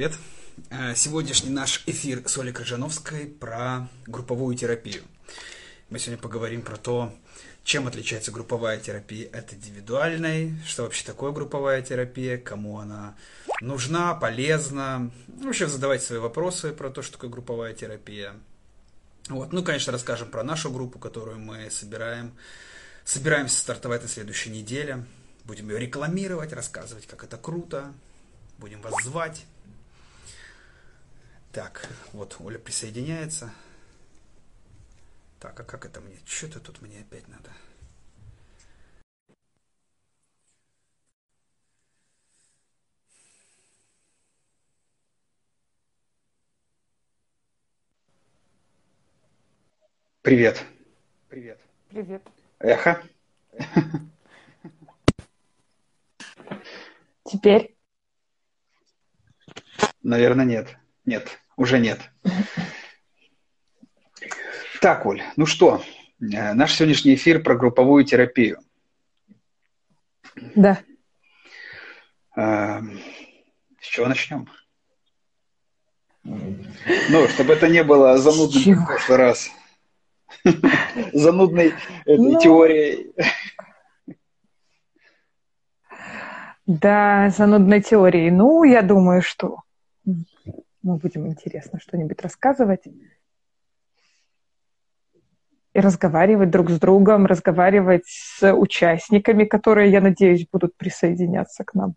Привет! Э, сегодняшний наш эфир с Олей Крыжановской про групповую терапию. Мы сегодня поговорим про то, чем отличается групповая терапия от индивидуальной, что вообще такое групповая терапия, кому она нужна, полезна. Вообще задавать свои вопросы про то, что такое групповая терапия. Вот. Ну, конечно, расскажем про нашу группу, которую мы собираем. Собираемся стартовать на следующей неделе. Будем ее рекламировать, рассказывать, как это круто. Будем вас звать. Так, вот Оля присоединяется. Так, а как это мне? Что-то тут мне опять надо. Привет. Привет. Привет. Эхо. Теперь? Наверное, нет. Нет, уже нет. Так, Оль, ну что, э, наш сегодняшний эфир про групповую терапию. Да. Э, с чего начнем? Ну, чтобы это не было занудным в прошлый раз. Занудной этой ну, теорией. Да, занудной теорией. Ну, я думаю, что мы будем интересно что-нибудь рассказывать и разговаривать друг с другом, разговаривать с участниками, которые, я надеюсь, будут присоединяться к нам.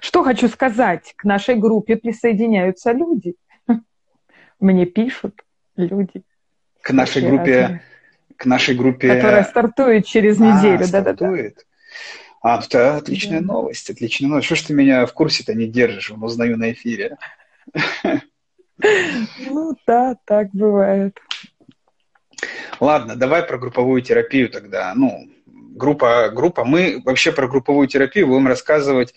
Что хочу сказать, к нашей группе присоединяются люди. Мне пишут люди. К нашей группе, разные, к нашей группе, которая стартует через а, неделю, да-да-да. А, это отличная да. новость, отличная новость. Что ж ты меня в курсе-то не держишь? Узнаю на эфире. Ну да, так бывает. Ладно, давай про групповую терапию тогда. Ну, группа, группа. Мы вообще про групповую терапию будем рассказывать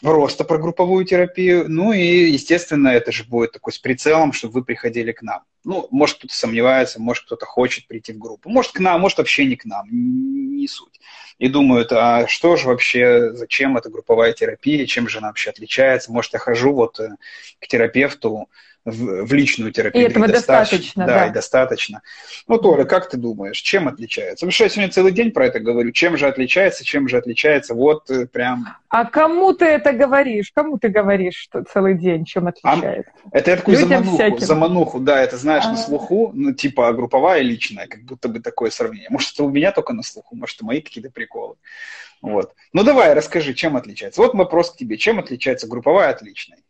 просто про групповую терапию. Ну и, естественно, это же будет такой с прицелом, чтобы вы приходили к нам. Ну, может, кто-то сомневается, может, кто-то хочет прийти в группу. Может, к нам, может, вообще не к нам. Не суть. И думают, а что же вообще, зачем эта групповая терапия, чем же она вообще отличается? Может, я хожу вот э, к терапевту, в, в личную терапию. И этого достаточно, достаточно да, да. и достаточно. Ну, Толя, как ты думаешь, чем отличается? Потому что я сегодня целый день про это говорю. Чем же отличается, чем же отличается? Вот э, прям... А кому ты это говоришь? Кому ты говоришь, что целый день, чем отличается? А, это я такую замануху, всяким. замануху, да, это знаешь, а на слуху, ну, типа групповая и личная, как будто бы такое сравнение. Может, это у меня только на слуху, может, это мои какие-то приколы. Вот. Ну, давай, расскажи, чем отличается. Вот вопрос к тебе. Чем отличается групповая от личной?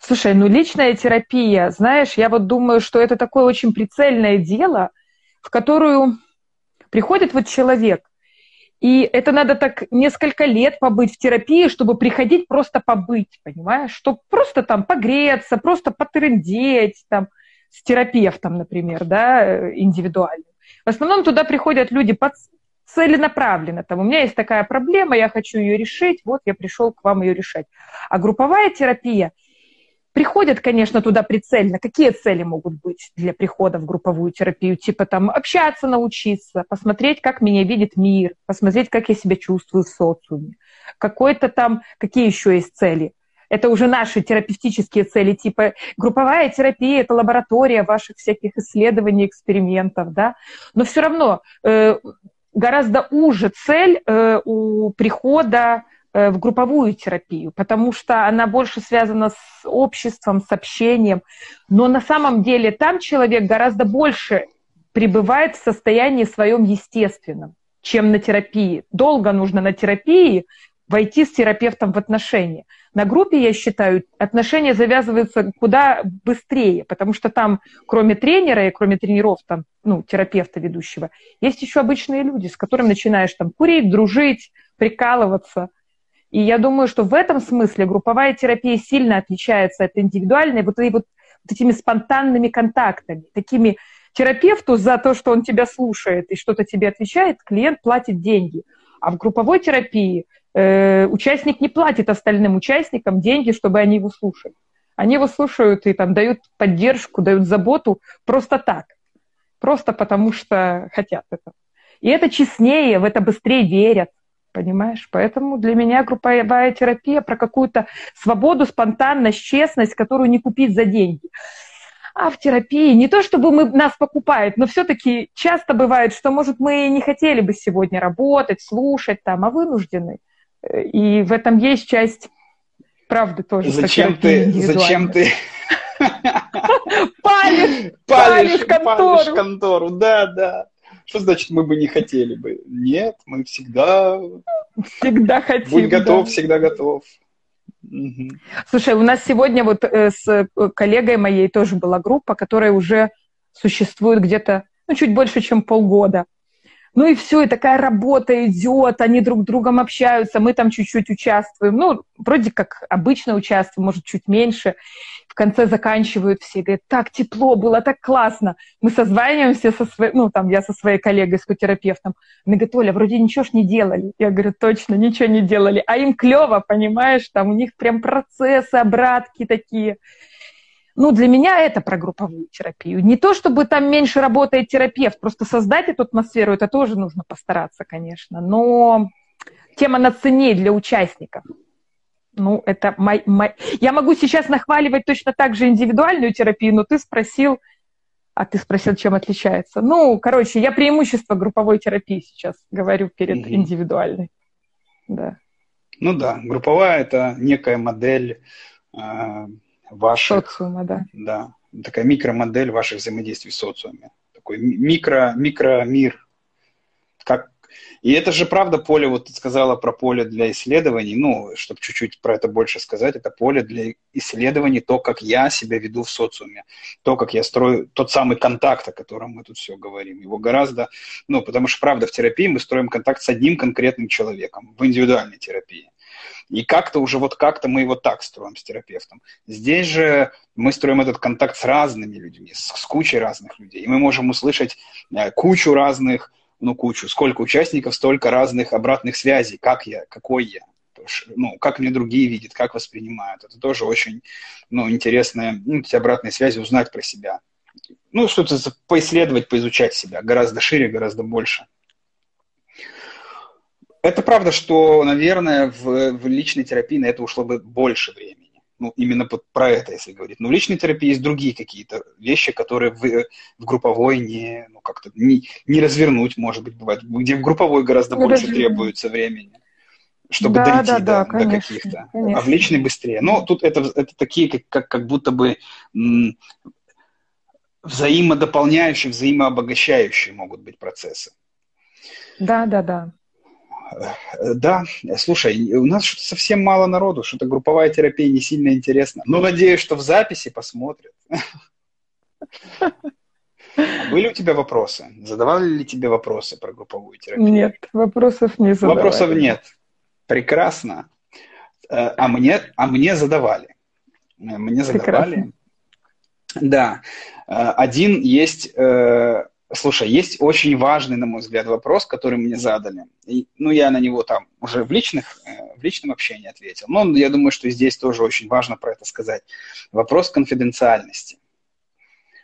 Слушай, ну личная терапия, знаешь, я вот думаю, что это такое очень прицельное дело, в которую приходит вот человек, и это надо так несколько лет побыть в терапии, чтобы приходить просто побыть, понимаешь? Чтобы просто там погреться, просто потрындеть там с терапевтом, например, да, индивидуально. В основном туда приходят люди под целенаправленно. Там, у меня есть такая проблема, я хочу ее решить, вот я пришел к вам ее решать. А групповая терапия – Приходят, конечно, туда прицельно. Какие цели могут быть для прихода в групповую терапию? Типа там общаться научиться, посмотреть, как меня видит мир, посмотреть, как я себя чувствую в социуме. Какой-то там, какие еще есть цели? Это уже наши терапевтические цели, типа групповая терапия, это лаборатория ваших всяких исследований, экспериментов, да. Но все равно э, гораздо уже цель э, у прихода в групповую терапию, потому что она больше связана с обществом, с общением. Но на самом деле там человек гораздо больше пребывает в состоянии своем естественном, чем на терапии. Долго нужно на терапии войти с терапевтом в отношения. На группе, я считаю, отношения завязываются куда быстрее, потому что там, кроме тренера и кроме тренеров, там, ну, терапевта ведущего, есть еще обычные люди, с которыми начинаешь там курить, дружить, прикалываться – и я думаю, что в этом смысле групповая терапия сильно отличается от индивидуальной вот, вот, вот этими спонтанными контактами, такими терапевту за то, что он тебя слушает и что-то тебе отвечает, клиент платит деньги. А в групповой терапии э, участник не платит остальным участникам деньги, чтобы они его слушали. Они его слушают и там дают поддержку, дают заботу просто так. Просто потому что хотят это. И это честнее, в это быстрее верят. Понимаешь? Поэтому для меня групповая терапия про какую-то свободу, спонтанность, честность, которую не купить за деньги. А в терапии не то, чтобы мы, нас покупают, но все-таки часто бывает, что, может, мы не хотели бы сегодня работать, слушать там, а вынуждены. И в этом есть часть правды тоже. Зачем ты, зачем ты палишь, палишь контору. Палишь контору, да, да. Что значит, мы бы не хотели бы? Нет, мы всегда... Всегда хотим, Будь готов, да. всегда готов. Слушай, у нас сегодня вот э, с э, коллегой моей тоже была группа, которая уже существует где-то ну, чуть больше, чем полгода. Ну и все, и такая работа идет, они друг с другом общаются, мы там чуть-чуть участвуем. Ну, вроде как обычно участвуем, может, чуть меньше. В конце заканчивают все, говорят, так тепло было, так классно. Мы созваниваемся со своей, ну, там, я со своей коллегой, с терапевтом. Она говорит, Оля, вроде ничего ж не делали. Я говорю, точно, ничего не делали. А им клево, понимаешь, там у них прям процессы, обратки такие. Ну, для меня это про групповую терапию. Не то, чтобы там меньше работает терапевт, просто создать эту атмосферу, это тоже нужно постараться, конечно. Но тема на цене для участников. Ну, это мой, мой... Я могу сейчас нахваливать точно так же индивидуальную терапию, но ты спросил, а ты спросил, чем отличается. Ну, короче, я преимущество групповой терапии сейчас говорю перед mm индивидуальной. Да. Ну да, групповая это некая модель а, ваших... Социума, да. Да, такая микромодель ваших взаимодействий в социуме. Такой микро, микромир. Как... И это же правда поле, вот ты сказала про поле для исследований, ну, чтобы чуть-чуть про это больше сказать, это поле для исследований, то, как я себя веду в социуме, то, как я строю тот самый контакт, о котором мы тут все говорим. Его гораздо, ну, потому что, правда, в терапии мы строим контакт с одним конкретным человеком, в индивидуальной терапии. И как-то уже вот как-то мы его так строим с терапевтом. Здесь же мы строим этот контакт с разными людьми, с, с кучей разных людей. И мы можем услышать э, кучу разных, ну, кучу, сколько участников, столько разных обратных связей, как я, какой я ну, как мне другие видят, как воспринимают. Это тоже очень, ну, интересная, ну, эти обратные связи, узнать про себя. Ну, что-то поисследовать, поизучать себя гораздо шире, гораздо больше. Это правда, что, наверное, в, в личной терапии на это ушло бы больше времени. Ну, именно под, про это, если говорить. Но в личной терапии есть другие какие-то вещи, которые в, в групповой не, ну, как-то не, не развернуть, может быть, бывает. Где в групповой гораздо ну, больше даже... требуется времени чтобы да, дойти да, до, да, конечно, до каких-то. Конечно. А в личной быстрее. Но тут это, это такие, как, как, как будто бы м, взаимодополняющие, взаимообогащающие могут быть процессы. Да, да, да. Да, слушай, у нас что-то совсем мало народу, что-то групповая терапия не сильно интересна. Но надеюсь, что в записи посмотрят. Были у тебя вопросы? Задавали ли тебе вопросы про групповую терапию? Нет, вопросов не задавали. Вопросов нет. Прекрасно. Э, а мне, а мне задавали. Мне задавали. Прекрасно. Да. Э, один есть э, Слушай, есть очень важный, на мой взгляд, вопрос, который мне задали. И, ну, я на него там уже в, личных, э, в личном общении ответил. Но я думаю, что здесь тоже очень важно про это сказать. Вопрос конфиденциальности.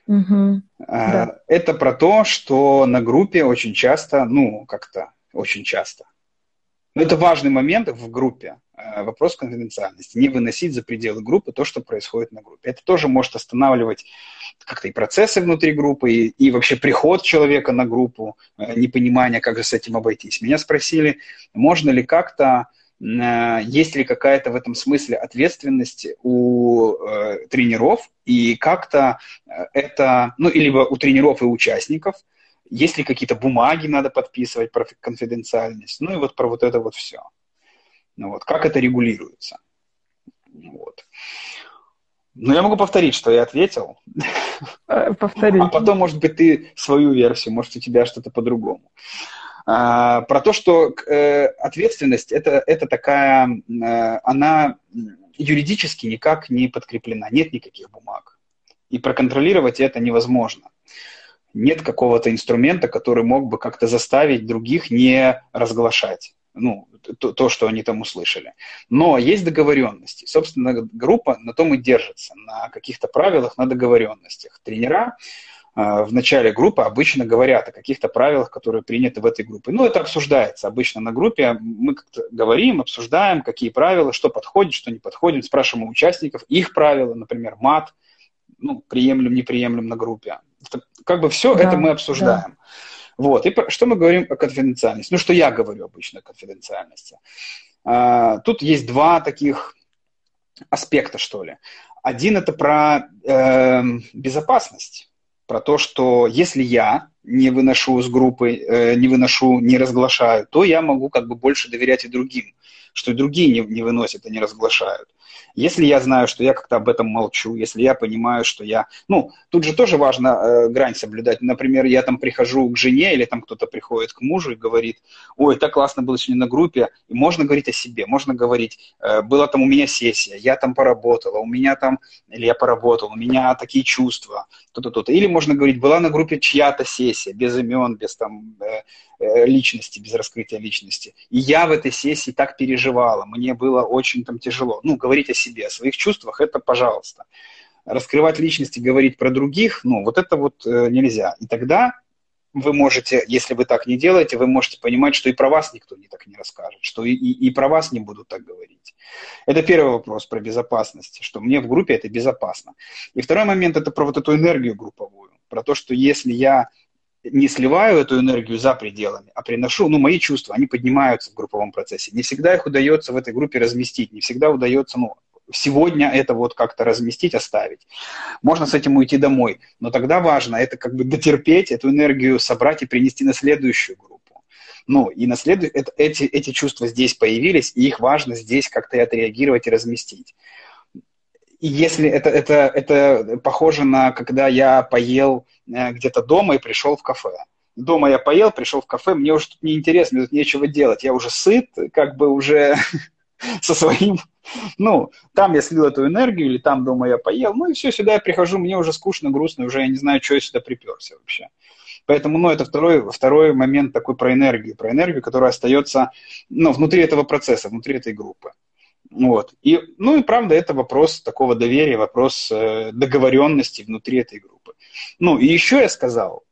Угу, да. Это про то, что на группе очень часто, ну, как-то очень часто. Но это важный момент в группе. Э, вопрос конфиденциальности. Не выносить за пределы группы то, что происходит на группе. Это тоже может останавливать как-то и процессы внутри группы, и, и вообще приход человека на группу, э, непонимание, как же с этим обойтись. Меня спросили, можно ли как-то, э, есть ли какая-то в этом смысле ответственность у э, тренеров, и как-то это, ну, либо у тренеров и участников, есть ли какие-то бумаги надо подписывать про конфиденциальность, ну и вот про вот это вот все. Ну вот, как это регулируется. Вот. Ну, я могу повторить, что я ответил. Э, повтори. А потом, может быть, ты свою версию, может, у тебя что-то по-другому. А, про то, что э, ответственность это, это такая, э, она юридически никак не подкреплена, нет никаких бумаг. И проконтролировать это невозможно. Нет какого-то инструмента, который мог бы как-то заставить других не разглашать ну, то, то, что они там услышали. Но есть договоренности. Собственно, группа на том и держится, на каких-то правилах, на договоренностях. Тренера э, в начале группы обычно говорят о каких-то правилах, которые приняты в этой группе. Ну, это обсуждается обычно на группе. Мы как-то говорим, обсуждаем, какие правила, что подходит, что не подходит. Спрашиваем у участников их правила, например, мат, ну, приемлем, неприемлем на группе. Это, как бы все да, это мы обсуждаем. Да. Вот. И что мы говорим о конфиденциальности? Ну, что я говорю обычно о конфиденциальности. А, тут есть два таких аспекта, что ли. Один это про э, безопасность, про то, что если я не выношу с группы, э, не выношу, не разглашаю, то я могу как бы больше доверять и другим, что и другие не, не выносят и не разглашают. Если я знаю, что я как-то об этом молчу, если я понимаю, что я... Ну, тут же тоже важно э, грань соблюдать. Например, я там прихожу к жене или там кто-то приходит к мужу и говорит, ой, так классно было сегодня на группе. И можно говорить о себе, можно говорить, э, была там у меня сессия, я там поработала, у меня там... Или я поработал, у меня такие чувства, то-то, то-то. Или можно говорить, была на группе чья-то сессия, без имен, без там... Э, личности, без раскрытия личности. И я в этой сессии так переживала, мне было очень там тяжело. Ну, говорить о себе, о своих чувствах, это пожалуйста. Раскрывать личности, говорить про других, ну, вот это вот э, нельзя. И тогда вы можете, если вы так не делаете, вы можете понимать, что и про вас никто не так не расскажет, что и, и, и про вас не будут так говорить. Это первый вопрос про безопасность, что мне в группе это безопасно. И второй момент это про вот эту энергию групповую, про то, что если я не сливаю эту энергию за пределами, а приношу, ну, мои чувства, они поднимаются в групповом процессе. Не всегда их удается в этой группе разместить, не всегда удается, ну, сегодня это вот как-то разместить, оставить. Можно с этим уйти домой, но тогда важно это как бы дотерпеть, эту энергию собрать и принести на следующую группу. Ну, и на след... это, эти, эти чувства здесь появились, и их важно здесь как-то отреагировать и разместить. И если это, это, это похоже на когда я поел э, где-то дома и пришел в кафе. Дома я поел, пришел в кафе, мне уже тут неинтересно, мне тут нечего делать. Я уже сыт, как бы уже со своим... Ну, там я слил эту энергию, или там дома я поел, ну и все, сюда я прихожу, мне уже скучно, грустно, уже я не знаю, что я сюда приперся вообще. Поэтому, ну, это второй, второй момент такой про энергию, про энергию, которая остается, ну, внутри этого процесса, внутри этой группы. Вот. И, ну и правда, это вопрос такого доверия, вопрос э, договоренности внутри этой группы. Ну и еще я сказал,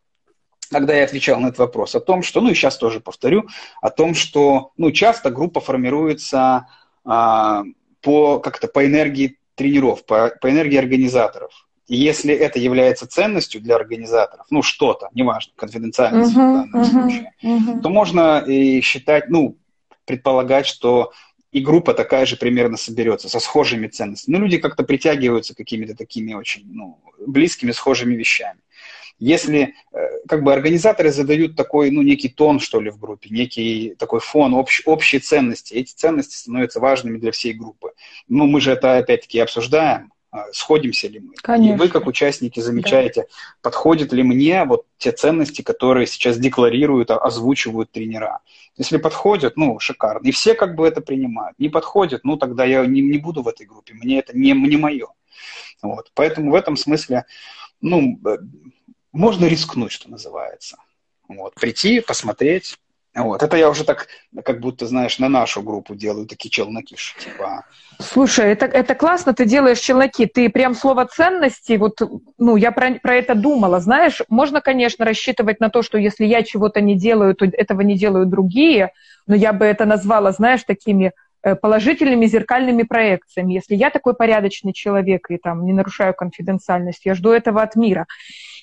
когда я отвечал на этот вопрос, о том, что, ну и сейчас тоже повторю, о том, что ну, часто группа формируется а, по, как-то по энергии тренеров, по, по энергии организаторов. И если это является ценностью для организаторов, ну что-то, неважно, конфиденциальность uh-huh, в данном uh-huh, случае, uh-huh. то можно и считать, ну, предполагать, что и группа такая же примерно соберется, со схожими ценностями. Ну, люди как-то притягиваются какими-то такими очень ну, близкими, схожими вещами. Если э, как бы организаторы задают такой, ну, некий тон, что ли, в группе, некий такой фон, общ, общие ценности, эти ценности становятся важными для всей группы. Ну, мы же это опять-таки обсуждаем, сходимся ли мы. Конечно. И вы, как участники, замечаете, да. подходят ли мне вот те ценности, которые сейчас декларируют, озвучивают тренера. Если подходят, ну, шикарно. И все как бы это принимают. Не подходят, ну, тогда я не, не буду в этой группе. Мне это не, не мое. Вот. Поэтому в этом смысле, ну, э, можно рискнуть, что называется. Вот. Прийти, посмотреть, вот. Это я уже так, как будто, знаешь, на нашу группу делаю такие челноки. Типа... Слушай, это, это классно, ты делаешь челноки. Ты прям слово ценности, вот, ну, я про, про это думала. Знаешь, можно, конечно, рассчитывать на то, что если я чего-то не делаю, то этого не делают другие, но я бы это назвала, знаешь, такими э, положительными зеркальными проекциями. Если я такой порядочный человек и там не нарушаю конфиденциальность, я жду этого от мира.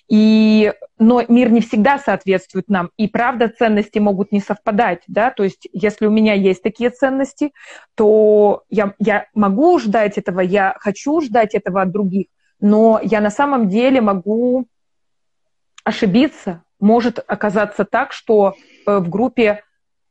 И, но мир не всегда соответствует нам, и правда ценности могут не совпадать, да, то есть если у меня есть такие ценности, то я, я могу ждать этого, я хочу ждать этого от других, но я на самом деле могу ошибиться, может оказаться так, что э, в группе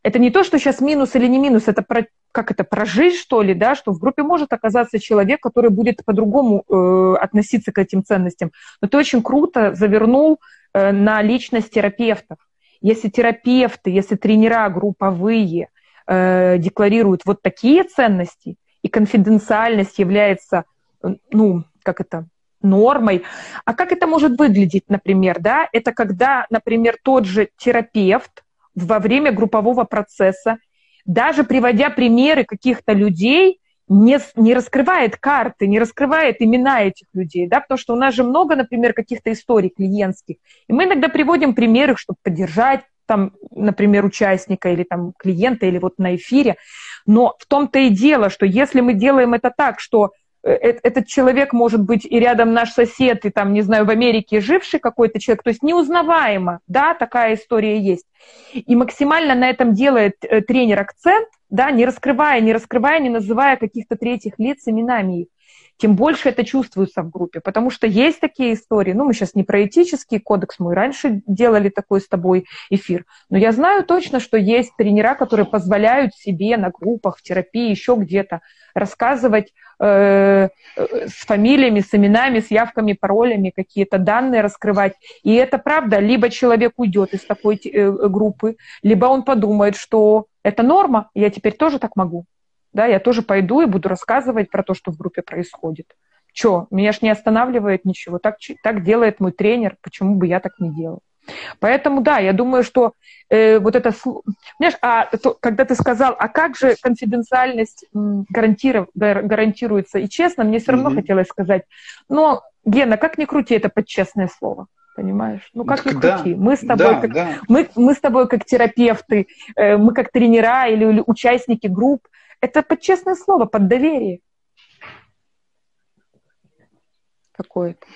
это не то, что сейчас минус или не минус, это про, как это, про жизнь, что ли, да, что в группе может оказаться человек, который будет по-другому э, относиться к этим ценностям. Но ты очень круто завернул э, на личность терапевтов. Если терапевты, если тренера групповые э, декларируют вот такие ценности, и конфиденциальность является, ну, как это, нормой. А как это может выглядеть, например, да? Это когда, например, тот же терапевт во время группового процесса, даже приводя примеры каких-то людей, не, не раскрывает карты, не раскрывает имена этих людей, да, потому что у нас же много, например, каких-то историй клиентских, и мы иногда приводим примеры, чтобы поддержать там, например, участника или там клиента, или вот на эфире, но в том-то и дело, что если мы делаем это так, что этот человек может быть и рядом наш сосед, и там, не знаю, в Америке живший какой-то человек, то есть неузнаваемо, да, такая история есть. И максимально на этом делает э, тренер акцент, да, не раскрывая, не раскрывая, не называя каких-то третьих лиц именами их тем больше это чувствуется в группе, потому что есть такие истории, ну, мы сейчас не про этический кодекс, мы раньше делали такой с тобой эфир, но я знаю точно, что есть тренера, которые позволяют себе на группах, в терапии, еще где-то рассказывать э, с фамилиями, с именами, с явками, паролями, какие-то данные раскрывать. И это правда, либо человек уйдет из такой э, группы, либо он подумает, что это норма, я теперь тоже так могу да, я тоже пойду и буду рассказывать про то, что в группе происходит. Че, меня ж не останавливает ничего, так, так делает мой тренер, почему бы я так не делал? Поэтому, да, я думаю, что э, вот это... Понимаешь, а то, когда ты сказал, а как же конфиденциальность гарантиров, гарантируется? И честно, мне все равно mm-hmm. хотелось сказать, но, Гена, как ни крути, это под честное слово. Понимаешь? Ну как ни крути. Мы с тобой, да, как, да. Мы, мы с тобой как терапевты, э, мы как тренера или, или участники групп, это под честное слово, под доверие. Какое-то.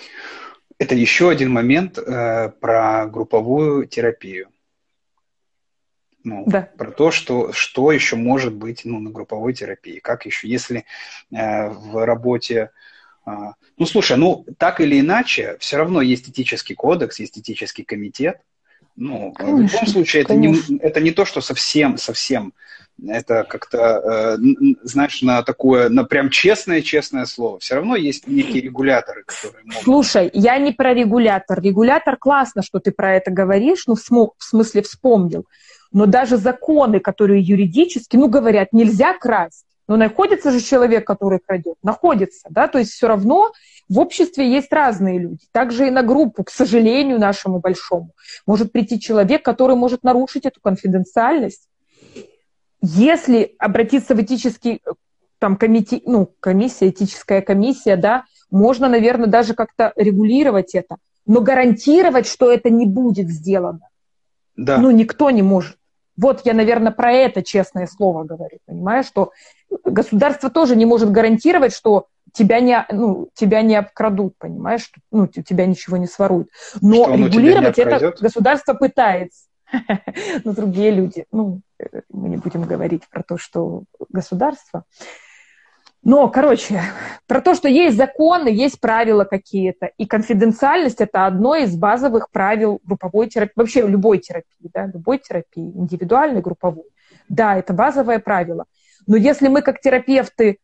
Это еще один момент э, про групповую терапию. Ну, да. Про то, что, что еще может быть ну, на групповой терапии. Как еще, если э, в работе... Э, ну, слушай, ну, так или иначе, все равно есть этический кодекс, есть этический комитет. Ну, конечно, в любом случае, это не, это не то, что совсем, совсем это как-то, э, знаешь, на такое, на прям честное-честное слово. Все равно есть некие регуляторы, которые могут... Слушай, я не про регулятор. Регулятор классно, что ты про это говоришь, ну, в, см- в смысле вспомнил. Но даже законы, которые юридически, ну, говорят, нельзя красть. Но находится же человек, который крадет. Находится, да, то есть все равно в обществе есть разные люди. Также и на группу, к сожалению, нашему большому, может прийти человек, который может нарушить эту конфиденциальность если обратиться в этический там комитет, ну, комиссия, этическая комиссия, да, можно, наверное, даже как-то регулировать это, но гарантировать, что это не будет сделано, да. ну, никто не может. Вот я, наверное, про это честное слово говорю, понимаешь, что государство тоже не может гарантировать, что тебя не, ну, тебя не обкрадут, понимаешь, ну, у тебя ничего не своруют. Но что, регулировать это государство пытается. Но другие люди, ну, мы не будем говорить про то, что государство. Но, короче, про то, что есть законы, есть правила какие-то, и конфиденциальность – это одно из базовых правил групповой терапии, вообще любой терапии, да, любой терапии, индивидуальной, групповой. Да, это базовое правило. Но если мы как терапевты,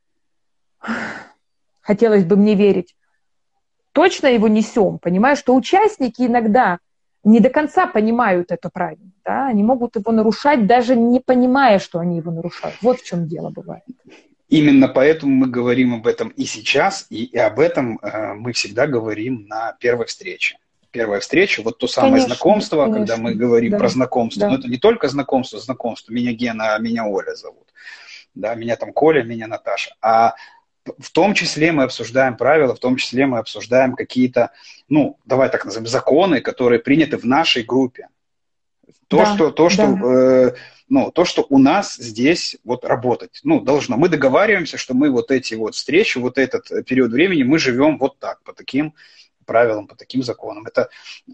хотелось бы мне верить, точно его несем, понимаешь, что участники иногда не до конца понимают это правило. Да? Они могут его нарушать, даже не понимая, что они его нарушают. Вот в чем дело бывает. Именно поэтому мы говорим об этом и сейчас, и, и об этом э, мы всегда говорим на первой встрече. Первая встреча, вот то самое конечно, знакомство, конечно, когда мы говорим да, про знакомство. Да. Но это не только знакомство, знакомство. Меня Гена, меня Оля зовут. Да, меня там Коля, меня Наташа. А в том числе мы обсуждаем правила, в том числе мы обсуждаем какие-то, ну, давай так назовем, законы, которые приняты в нашей группе. То, да, что, то, что, да. э, ну, то, что у нас здесь вот работать, ну, должно. Мы договариваемся, что мы вот эти вот встречи, вот этот период времени, мы живем вот так, по таким правилам, по таким законам. Это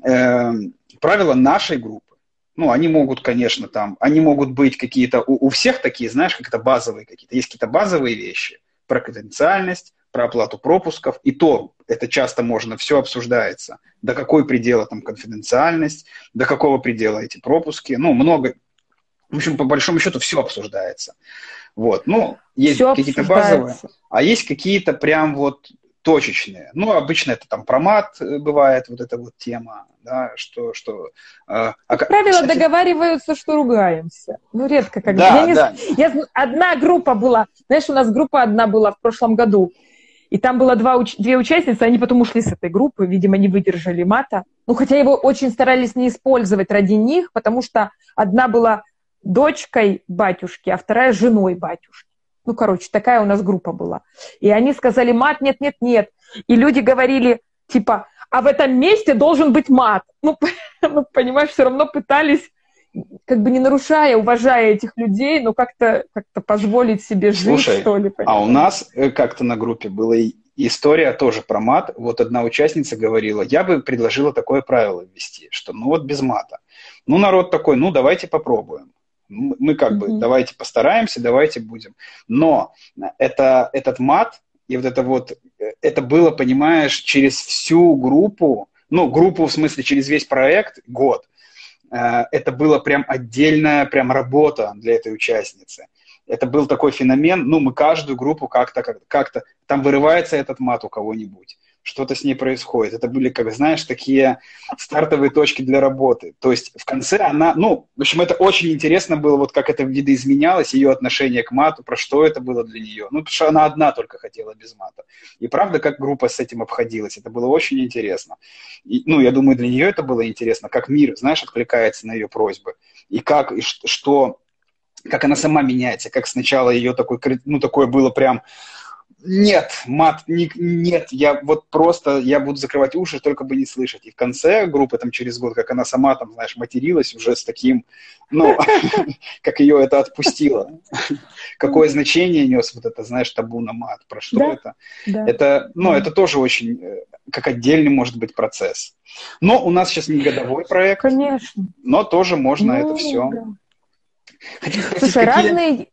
э, правила нашей группы. Ну, они могут, конечно, там, они могут быть какие-то, у, у всех такие, знаешь, как это базовые какие-то, есть какие-то базовые вещи – про конфиденциальность, про оплату пропусков, и то это часто можно, все обсуждается. До какой предела там конфиденциальность, до какого предела эти пропуски, ну, много, в общем, по большому счету все обсуждается. Вот, ну, есть какие-то базовые, а есть какие-то прям вот точечные. Ну, обычно это там промат э, бывает, вот эта вот тема, да, что... что э, а, правило, кстати... договариваются, что ругаемся. Ну, редко когда. Да, я не... да. я... Одна группа была, знаешь, у нас группа одна была в прошлом году, и там было два, две участницы, они потом ушли с этой группы, видимо, не выдержали мата. Ну, хотя его очень старались не использовать ради них, потому что одна была дочкой батюшки, а вторая женой батюшки. Ну, короче, такая у нас группа была. И они сказали мат, нет, нет, нет. И люди говорили, типа, а в этом месте должен быть мат. Ну, ну понимаешь, все равно пытались как бы не нарушая, уважая этих людей, но как-то как позволить себе жить, Слушай, что ли. Понимаешь? А у нас э, как-то на группе была история тоже про мат. Вот одна участница говорила, я бы предложила такое правило ввести, что ну вот без мата. Ну, народ такой, ну, давайте попробуем. Мы как mm-hmm. бы, давайте постараемся, давайте будем. Но это, этот мат, и вот это вот, э, это было, понимаешь, через всю группу, ну, группу в смысле через весь проект, год – Э, это было прям отдельная прям работа для этой участницы. Это был такой феномен, ну, мы каждую группу как-то, как-то, там вырывается этот мат у кого-нибудь что-то с ней происходит. Это были, как знаешь, такие стартовые точки для работы. То есть в конце она, ну, в общем, это очень интересно было, вот как это видоизменялось, ее отношение к мату, про что это было для нее. Ну, потому что она одна только хотела без мата. И правда, как группа с этим обходилась, это было очень интересно. И, ну, я думаю, для нее это было интересно, как мир, знаешь, откликается на ее просьбы. И как, и что, как она сама меняется, как сначала ее такой, ну, такое было прям нет, мат, не, нет, я вот просто, я буду закрывать уши, только бы не слышать. И в конце группы, там, через год, как она сама, там, знаешь, материлась уже с таким, ну, как ее это отпустило. Какое значение нес вот это, знаешь, табу на мат, про что это? Это, ну, это тоже очень, э, как отдельный, может быть, процесс. Но у нас сейчас не годовой проект. Конечно. Но тоже можно это все. Слушай, разные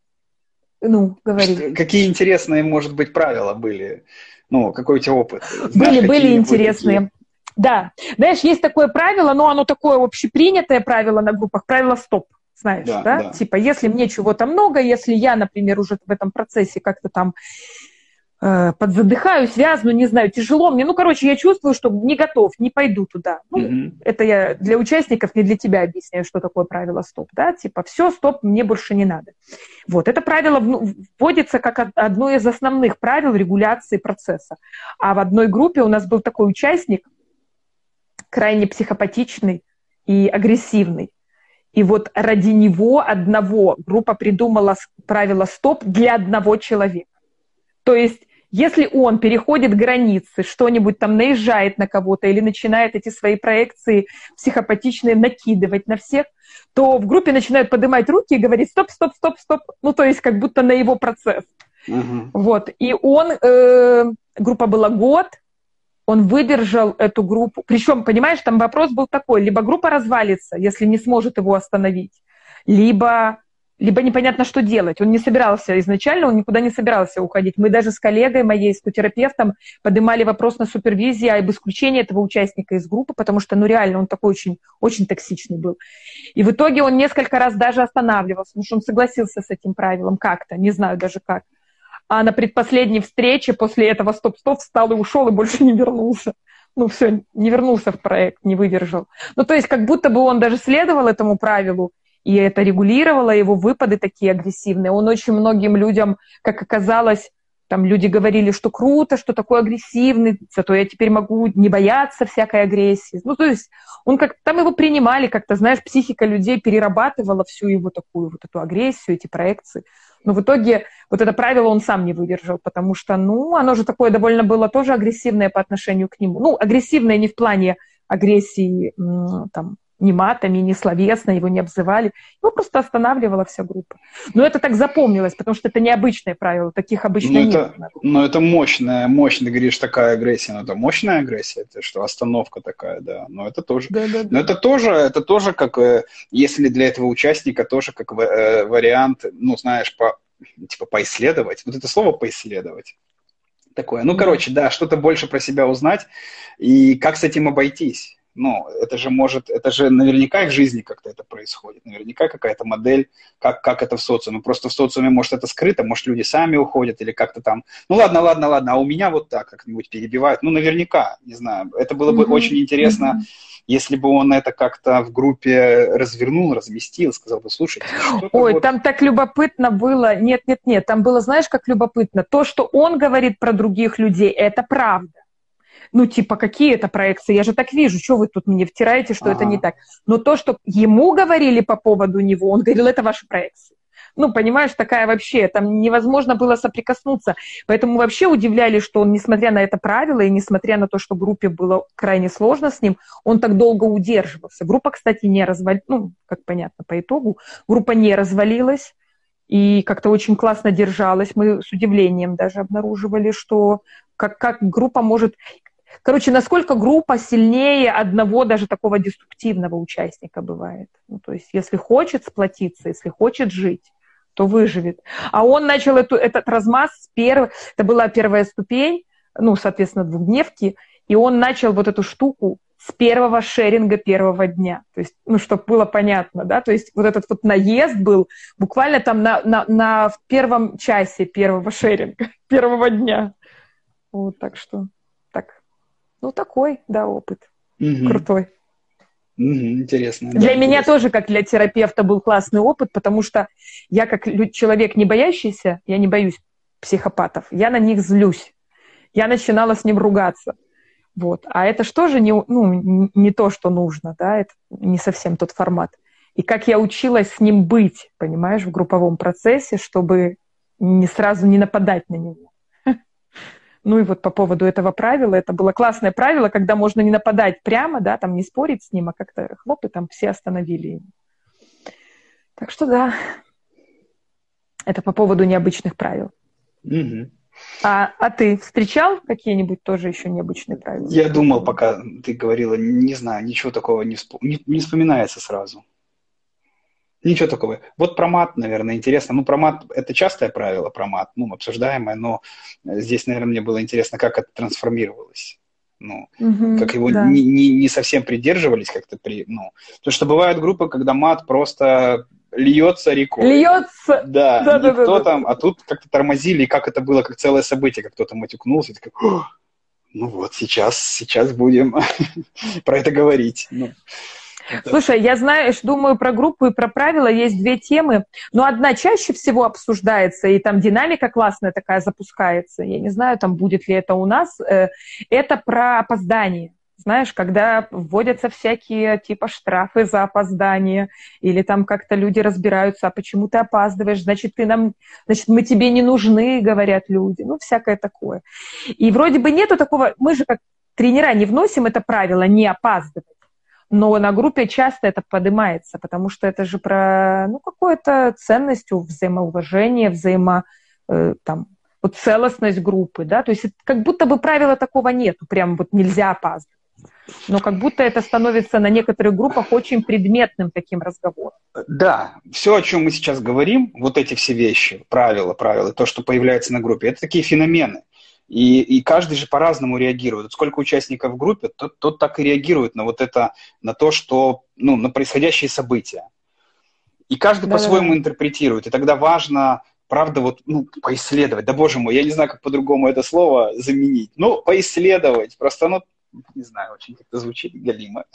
ну, говори. Какие интересные, может быть, правила были? Ну, какой у тебя опыт? Знаешь, были, были интересные. Такие? Да. Знаешь, есть такое правило, но оно такое общепринятое правило на группах, правило стоп. Знаешь, да, да? да? Типа, если мне чего-то много, если я, например, уже в этом процессе как-то там э, подзадыхаюсь, вязну, не знаю, тяжело мне. Ну, короче, я чувствую, что не готов, не пойду туда. Ну, mm-hmm. это я для участников, не для тебя объясняю, что такое правило стоп, да, типа, все, стоп, мне больше не надо. Вот, это правило вводится как одно из основных правил регуляции процесса. А в одной группе у нас был такой участник, крайне психопатичный и агрессивный. И вот ради него одного группа придумала правило стоп для одного человека. То есть, если он переходит границы, что-нибудь там наезжает на кого-то или начинает эти свои проекции психопатичные накидывать на всех, то в группе начинают поднимать руки и говорить стоп, стоп, стоп, стоп. Ну, то есть как будто на его процесс. Uh-huh. Вот. И он, э, группа была год, он выдержал эту группу. Причем, понимаешь, там вопрос был такой, либо группа развалится, если не сможет его остановить, либо либо непонятно, что делать. Он не собирался изначально, он никуда не собирался уходить. Мы даже с коллегой моей, с терапевтом, поднимали вопрос на супервизии об исключении этого участника из группы, потому что, ну, реально, он такой очень, очень токсичный был. И в итоге он несколько раз даже останавливался, потому что он согласился с этим правилом как-то, не знаю даже как. А на предпоследней встрече после этого стоп-стоп встал и ушел, и больше не вернулся ну, все, не вернулся в проект, не выдержал. Ну, то есть, как будто бы он даже следовал этому правилу, и это регулировало его выпады такие агрессивные. Он очень многим людям, как оказалось, там люди говорили, что круто, что такой агрессивный, зато я теперь могу не бояться всякой агрессии. Ну, то есть он как там его принимали как-то, знаешь, психика людей перерабатывала всю его такую вот эту агрессию, эти проекции. Но в итоге вот это правило он сам не выдержал, потому что, ну, оно же такое довольно было тоже агрессивное по отношению к нему. Ну, агрессивное не в плане агрессии там, ни матами, ни словесно его не обзывали. Его просто останавливала вся группа. Но это так запомнилось, потому что это необычное правило, таких обычно ну, нет. Это, но ну, это мощная, мощная, говоришь, такая агрессия, но это мощная агрессия, это что, остановка такая, да, но это тоже, да, да, да. но это тоже, это тоже как, э, если для этого участника тоже как э, вариант, ну, знаешь, по, типа поисследовать, вот это слово поисследовать, такое, ну, короче, да, что-то больше про себя узнать и как с этим обойтись ну, это же может, это же наверняка в жизни как-то это происходит, наверняка какая-то модель, как, как это в социуме. Просто в социуме, может, это скрыто, может, люди сами уходят или как-то там, ну, ладно, ладно, ладно, а у меня вот так как-нибудь перебивают, ну, наверняка, не знаю, это было бы mm-hmm. очень интересно, mm-hmm. если бы он это как-то в группе развернул, разместил, сказал бы, слушайте, Ой, вот... там так любопытно было, нет, нет, нет, там было, знаешь, как любопытно, то, что он говорит про других людей, это правда ну, типа, какие это проекции? Я же так вижу, что вы тут мне втираете, что ага. это не так. Но то, что ему говорили по поводу него, он говорил, это ваши проекции. ну, понимаешь, такая вообще, там невозможно было соприкоснуться. Поэтому вообще удивляли, что он, несмотря на это правило и несмотря на то, что группе было крайне сложно с ним, он так долго удерживался. Группа, кстати, не развалилась, ну, как понятно по итогу, группа не развалилась и как-то очень классно держалась. Мы с удивлением даже обнаруживали, что как, как группа может... Короче, насколько группа сильнее одного даже такого деструктивного участника бывает. Ну, то есть, если хочет сплотиться, если хочет жить, то выживет. А он начал эту, этот размаз с первого... Это была первая ступень, ну, соответственно, двухдневки, и он начал вот эту штуку с первого шеринга первого дня. То есть, ну, чтобы было понятно, да, то есть вот этот вот наезд был буквально там на, на, на первом часе первого шеринга, первого дня. Вот, так что, так, ну, такой, да, опыт. Угу. Крутой. Угу, интересно. Для да, меня интересно. тоже, как для терапевта, был классный опыт, потому что я, как человек не боящийся, я не боюсь психопатов, я на них злюсь. Я начинала с ним ругаться. Вот. А это же не, ну, не то, что нужно, да, это не совсем тот формат. И как я училась с ним быть, понимаешь, в групповом процессе, чтобы не сразу не нападать на него. Ну и вот по поводу этого правила, это было классное правило, когда можно не нападать прямо, да, там не спорить с ним, а как-то хлоп, и там все остановили его. Так что да, это по поводу необычных правил. Угу. А, а ты встречал какие-нибудь тоже еще необычные правила? Я думал, пока ты говорила, не знаю, ничего такого не, всп... не, не вспоминается сразу. Ничего такого. Вот про мат, наверное, интересно. Ну, про мат – это частое правило, про мат, ну, обсуждаемое, но здесь, наверное, мне было интересно, как это трансформировалось. Ну, угу, как его да. не, не, не совсем придерживались как-то при, ну, потому что бывают группы, когда мат просто льется рекой. Льется. Да, да, да, да, да там, а тут как-то тормозили, и как это было, как целое событие, как кто-то матюкнулся, и такой, ну вот, сейчас, сейчас будем про это говорить. Ну. Слушай, я знаешь, думаю про группу и про правила есть две темы, но одна чаще всего обсуждается, и там динамика классная такая запускается. Я не знаю, там будет ли это у нас. Э, это про опоздание. Знаешь, когда вводятся всякие типа штрафы за опоздание, или там как-то люди разбираются, а почему ты опаздываешь, значит, ты нам, значит, мы тебе не нужны, говорят люди, ну, всякое такое. И вроде бы нету такого, мы же как тренера не вносим это правило не опаздывать, но на группе часто это поднимается, потому что это же про, ну, какую-то ценность, взаимоуважение, взаимо, э, там, вот целостность группы, да, то есть как будто бы правила такого нету, прям вот нельзя опаздывать но как будто это становится на некоторых группах очень предметным таким разговором. Да, все, о чем мы сейчас говорим, вот эти все вещи, правила, правила, то, что появляется на группе, это такие феномены. И, и каждый же по-разному реагирует. Сколько участников в группе, тот, тот так и реагирует на вот это, на то, что, ну, на происходящие события. И каждый да, по-своему да. интерпретирует. И тогда важно, правда, вот, ну, поисследовать. Да, боже мой, я не знаю, как по-другому это слово заменить. Ну, поисследовать. Просто, ну, не знаю, очень как-то звучит галимо.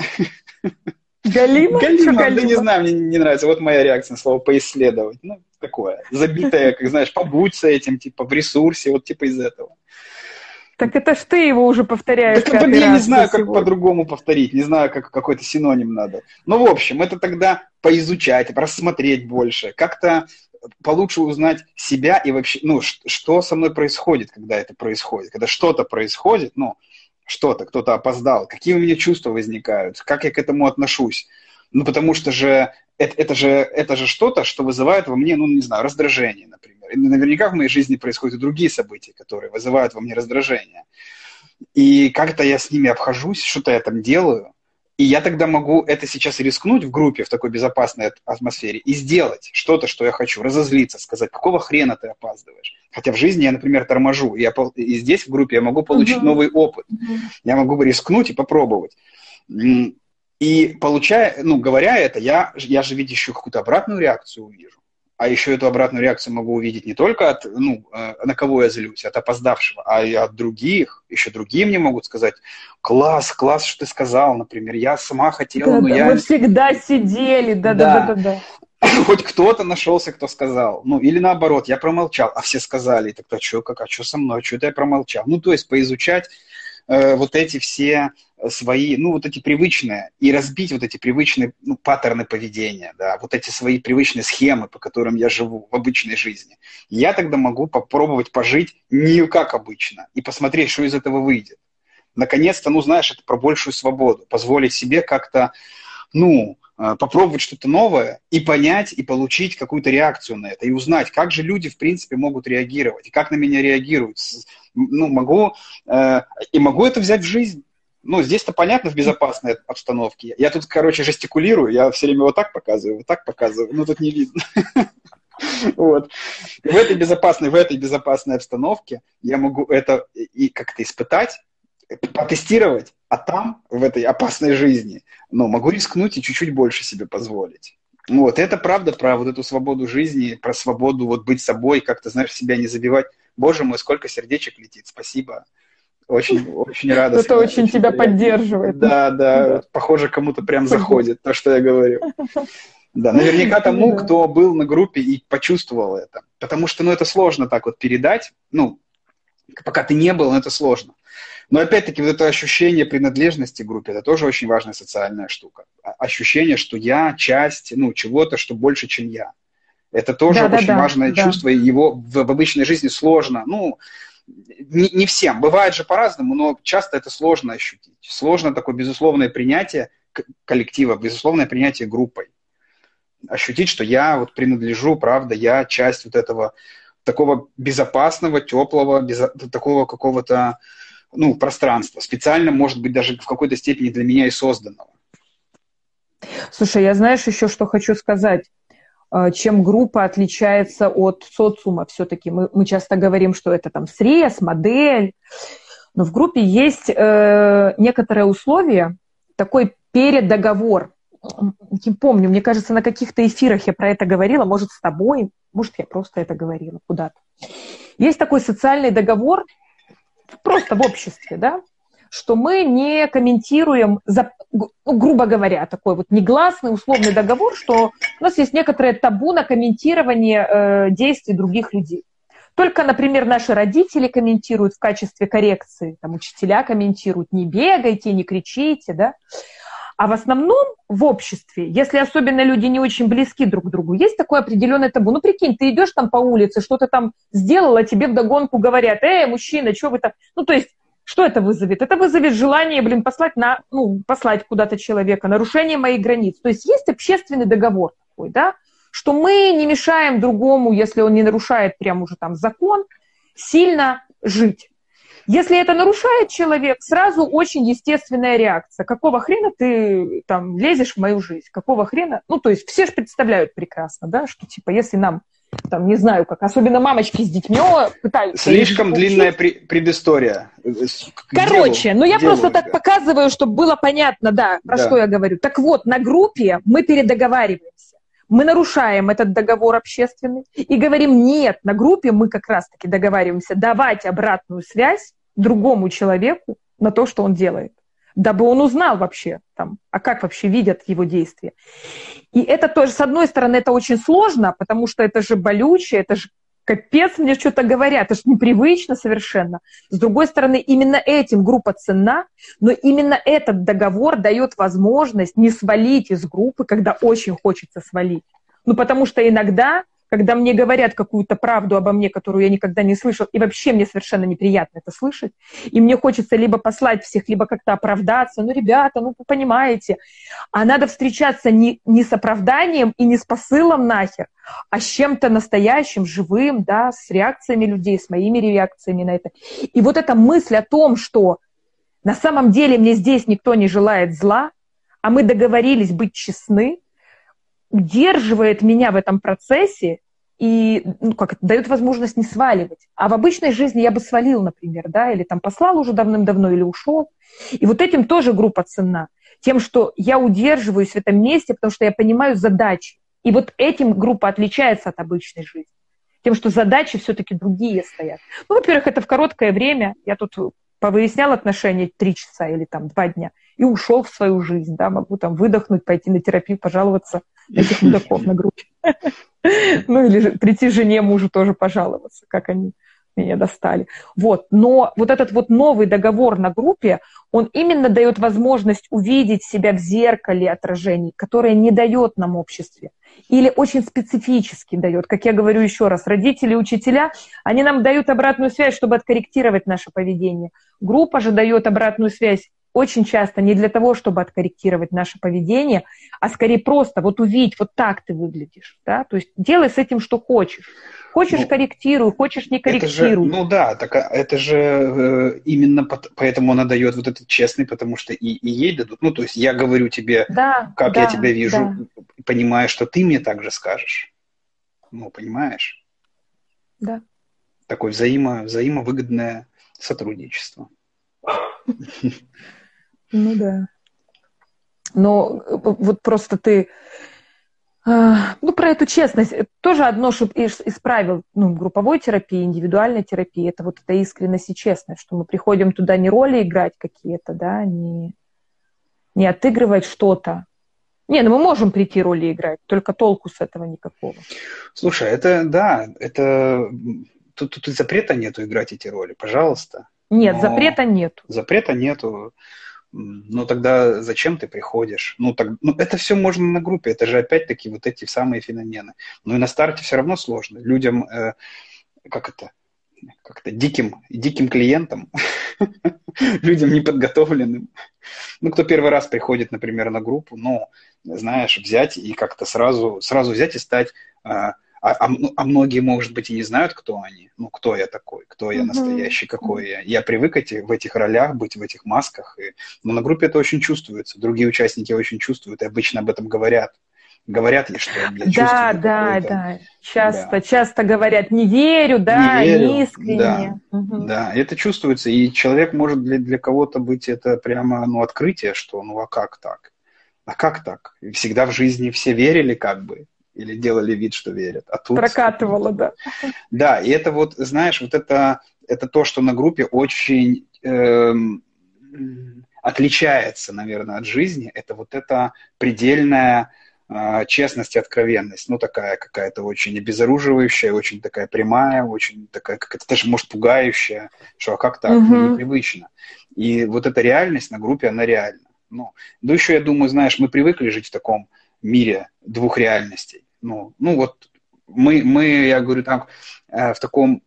Галимо? Галимо, да не знаю, мне не нравится. Вот моя реакция на слово поисследовать. Ну, такое, забитое, как знаешь, побудь с этим, типа, в ресурсе, вот типа из этого. Так это ж ты его уже повторяешь. Так, я не знаю, как по-другому повторить, не знаю, как какой-то синоним надо. Ну, в общем, это тогда поизучать, рассмотреть больше, как-то получше узнать себя и вообще, ну, что со мной происходит, когда это происходит. Когда что-то происходит, ну, что-то, кто-то опоздал, какие у меня чувства возникают, как я к этому отношусь. Ну, потому что же это, это же, это же что-то, что вызывает во мне, ну, не знаю, раздражение, например. Наверняка в моей жизни происходят и другие события, которые вызывают во мне раздражение. И как-то я с ними обхожусь, что-то я там делаю, и я тогда могу это сейчас рискнуть в группе, в такой безопасной атмосфере, и сделать что-то, что я хочу, разозлиться, сказать, какого хрена ты опаздываешь. Хотя в жизни я, например, торможу, и, я, и здесь в группе я могу получить uh-huh. новый опыт. Uh-huh. Я могу рискнуть и попробовать. И получая, ну, говоря это, я, я же ведь еще какую-то обратную реакцию увижу а еще эту обратную реакцию могу увидеть не только от, ну, э, на кого я злюсь, от опоздавшего, а и от других. Еще другие мне могут сказать, класс, класс, что ты сказал, например, я сама хотела, да, но да, я... Мы всегда сидели, да-да-да. Хоть кто-то нашелся, кто сказал. Ну, или наоборот, я промолчал, а все сказали. Так, а что, как, а что со мной, что-то я промолчал. Ну, то есть поизучать э, вот эти все свои, ну, вот эти привычные, и разбить вот эти привычные ну, паттерны поведения, да, вот эти свои привычные схемы, по которым я живу в обычной жизни. Я тогда могу попробовать пожить не как обычно и посмотреть, что из этого выйдет. Наконец-то, ну, знаешь, это про большую свободу, позволить себе как-то, ну, э, попробовать что-то новое и понять, и получить какую-то реакцию на это, и узнать, как же люди, в принципе, могут реагировать, и как на меня реагируют. Ну, могу, э, и могу это взять в жизнь ну, здесь-то понятно в безопасной обстановке. Я тут, короче, жестикулирую, я все время вот так показываю, вот так показываю, ну, тут не видно. Вот. В этой безопасной, в этой безопасной обстановке я могу это и как-то испытать, потестировать, а там, в этой опасной жизни, ну, могу рискнуть и чуть-чуть больше себе позволить. Вот, это правда про вот эту свободу жизни, про свободу вот быть собой, как-то, знаешь, себя не забивать. Боже мой, сколько сердечек летит, спасибо. Очень, очень рада. Это очень, очень тебя приятно. поддерживает. Да, да, да. Похоже, кому-то прям заходит то, что я говорю. Да, наверняка тому, кто был на группе и почувствовал это. Потому что, ну, это сложно так вот передать. Ну, пока ты не был, это сложно. Но опять-таки вот это ощущение принадлежности группе, это тоже очень важная социальная штука. Ощущение, что я часть, ну, чего-то, что больше, чем я. Это тоже да, очень да, важное да. чувство, и его в, в обычной жизни сложно. Ну, не, не всем. Бывает же по-разному, но часто это сложно ощутить. Сложно такое безусловное принятие коллектива, безусловное принятие группой. Ощутить, что я вот принадлежу, правда, я часть вот этого такого безопасного, теплого, без, такого какого-то ну, пространства. Специально, может быть, даже в какой-то степени для меня и созданного. Слушай, я знаешь еще, что хочу сказать. Э, чем группа отличается от социума все-таки. Мы, мы часто говорим, что это там срез, модель, но в группе есть э, некоторые условия, такой передоговор. Не помню, мне кажется, на каких-то эфирах я про это говорила, может, с тобой, может, я просто это говорила куда-то. Есть такой социальный договор, просто в обществе, да, что мы не комментируем, за, ну, грубо говоря, такой вот негласный условный договор, что у нас есть некоторое табу на комментирование э, действий других людей. Только, например, наши родители комментируют в качестве коррекции, там, учителя комментируют, не бегайте, не кричите, да. А в основном в обществе, если особенно люди не очень близки друг к другу, есть такое определенное табу. Ну, прикинь, ты идешь там по улице, что-то там сделала, тебе вдогонку говорят, эй, мужчина, что вы там... Ну, то есть что это вызовет? Это вызовет желание, блин, послать, на, ну, послать куда-то человека, нарушение моих границ. То есть есть общественный договор такой, да, что мы не мешаем другому, если он не нарушает прям уже там закон, сильно жить. Если это нарушает человек, сразу очень естественная реакция. Какого хрена ты там лезешь в мою жизнь? Какого хрена? Ну, то есть все же представляют прекрасно, да, что типа если нам там, не знаю как, особенно мамочки с детьми пытаются... Слишком длинная предыстория. Короче, делу, ну я делу, просто так показываю, чтобы было понятно, да, про да. что я говорю. Так вот, на группе мы передоговариваемся. Мы нарушаем этот договор общественный и говорим, нет, на группе мы как раз-таки договариваемся давать обратную связь другому человеку на то, что он делает дабы он узнал вообще, там, а как вообще видят его действия. И это тоже, с одной стороны, это очень сложно, потому что это же болюче, это же капец мне что-то говорят, это же непривычно совершенно. С другой стороны, именно этим группа ценна, но именно этот договор дает возможность не свалить из группы, когда очень хочется свалить. Ну, потому что иногда когда мне говорят какую-то правду обо мне, которую я никогда не слышал, и вообще мне совершенно неприятно это слышать, и мне хочется либо послать всех, либо как-то оправдаться, ну, ребята, ну, вы понимаете, а надо встречаться не, не с оправданием и не с посылом нахер, а с чем-то настоящим, живым, да, с реакциями людей, с моими реакциями на это. И вот эта мысль о том, что на самом деле мне здесь никто не желает зла, а мы договорились быть честны, удерживает меня в этом процессе и ну, как это, дает возможность не сваливать. А в обычной жизни я бы свалил, например, да, или там послал уже давным-давно, или ушел. И вот этим тоже группа ценна. Тем, что я удерживаюсь в этом месте, потому что я понимаю задачи. И вот этим группа отличается от обычной жизни. Тем, что задачи все-таки другие стоят. Ну, во-первых, это в короткое время. Я тут повыяснял отношения три часа или там два дня и ушел в свою жизнь, да, могу там выдохнуть, пойти на терапию, пожаловаться этих мудаков на группе. Ну или прийти жене, мужу тоже пожаловаться, как они меня достали. Вот. Но вот этот вот новый договор на группе, он именно дает возможность увидеть себя в зеркале отражений, которое не дает нам обществе. Или очень специфически дает. Как я говорю еще раз, родители, учителя, они нам дают обратную связь, чтобы откорректировать наше поведение. Группа же дает обратную связь очень часто не для того, чтобы откорректировать наше поведение, а скорее просто вот увидеть, вот так ты выглядишь. Да? То есть делай с этим, что хочешь. Хочешь, ну, корректируй, хочешь, не корректируй. Же, ну да, так, а, это же э, именно под, поэтому она дает вот этот честный, потому что и, и ей дадут. Ну, то есть я говорю тебе, да, как да, я тебя вижу, да. понимая, что ты мне также скажешь. Ну, понимаешь? Да. Такое взаимо, взаимовыгодное сотрудничество. Ну да. Но э, вот просто ты а, ну, про эту честность. Тоже одно чтобы из, правил ну, групповой терапии, индивидуальной терапии, это вот эта искренность и честность, что мы приходим туда не роли играть какие-то, да, не, не отыгрывать что-то. Не, ну мы можем прийти роли играть, только толку с этого никакого. Слушай, это, да, это... Тут, тут запрета нету играть эти роли, пожалуйста. Нет, Но... запрета нету. Запрета нету. Ну тогда зачем ты приходишь? Ну, так, ну это все можно на группе, это же опять-таки вот эти самые феномены. Но и на старте все равно сложно. Людям, э, как это, как-то диким, диким клиентам, людям неподготовленным. Ну, кто первый раз приходит, например, на группу, ну, знаешь, взять и как-то сразу, сразу взять и стать э, а, а, ну, а многие, может быть, и не знают, кто они. Ну, кто я такой, кто я настоящий, какой я. Я привык эти, в этих ролях быть, в этих масках. И, но на группе это очень чувствуется. Другие участники очень чувствуют и обычно об этом говорят. Говорят, что я чувствую. Да, да, да. Часто, да. часто говорят, не верю, да, не, верю, не искренне. Да, угу. да, это чувствуется. И человек может для, для кого-то быть это прямо ну, открытие, что ну а как так? А как так? Всегда в жизни все верили как бы или делали вид, что верят. А тут... Прокатывало, да. Да, и это вот, знаешь, вот это, это то, что на группе очень эм, отличается, наверное, от жизни, это вот эта предельная э, честность и откровенность, ну, такая какая-то очень обезоруживающая, очень такая прямая, очень такая, как это даже, может, пугающая, что а как так, угу. непривычно. И вот эта реальность на группе, она реальна. Ну, да еще, я думаю, знаешь, мы привыкли жить в таком мире двух реальностей. Ну, ну вот мы, мы, я говорю, там э, в таком,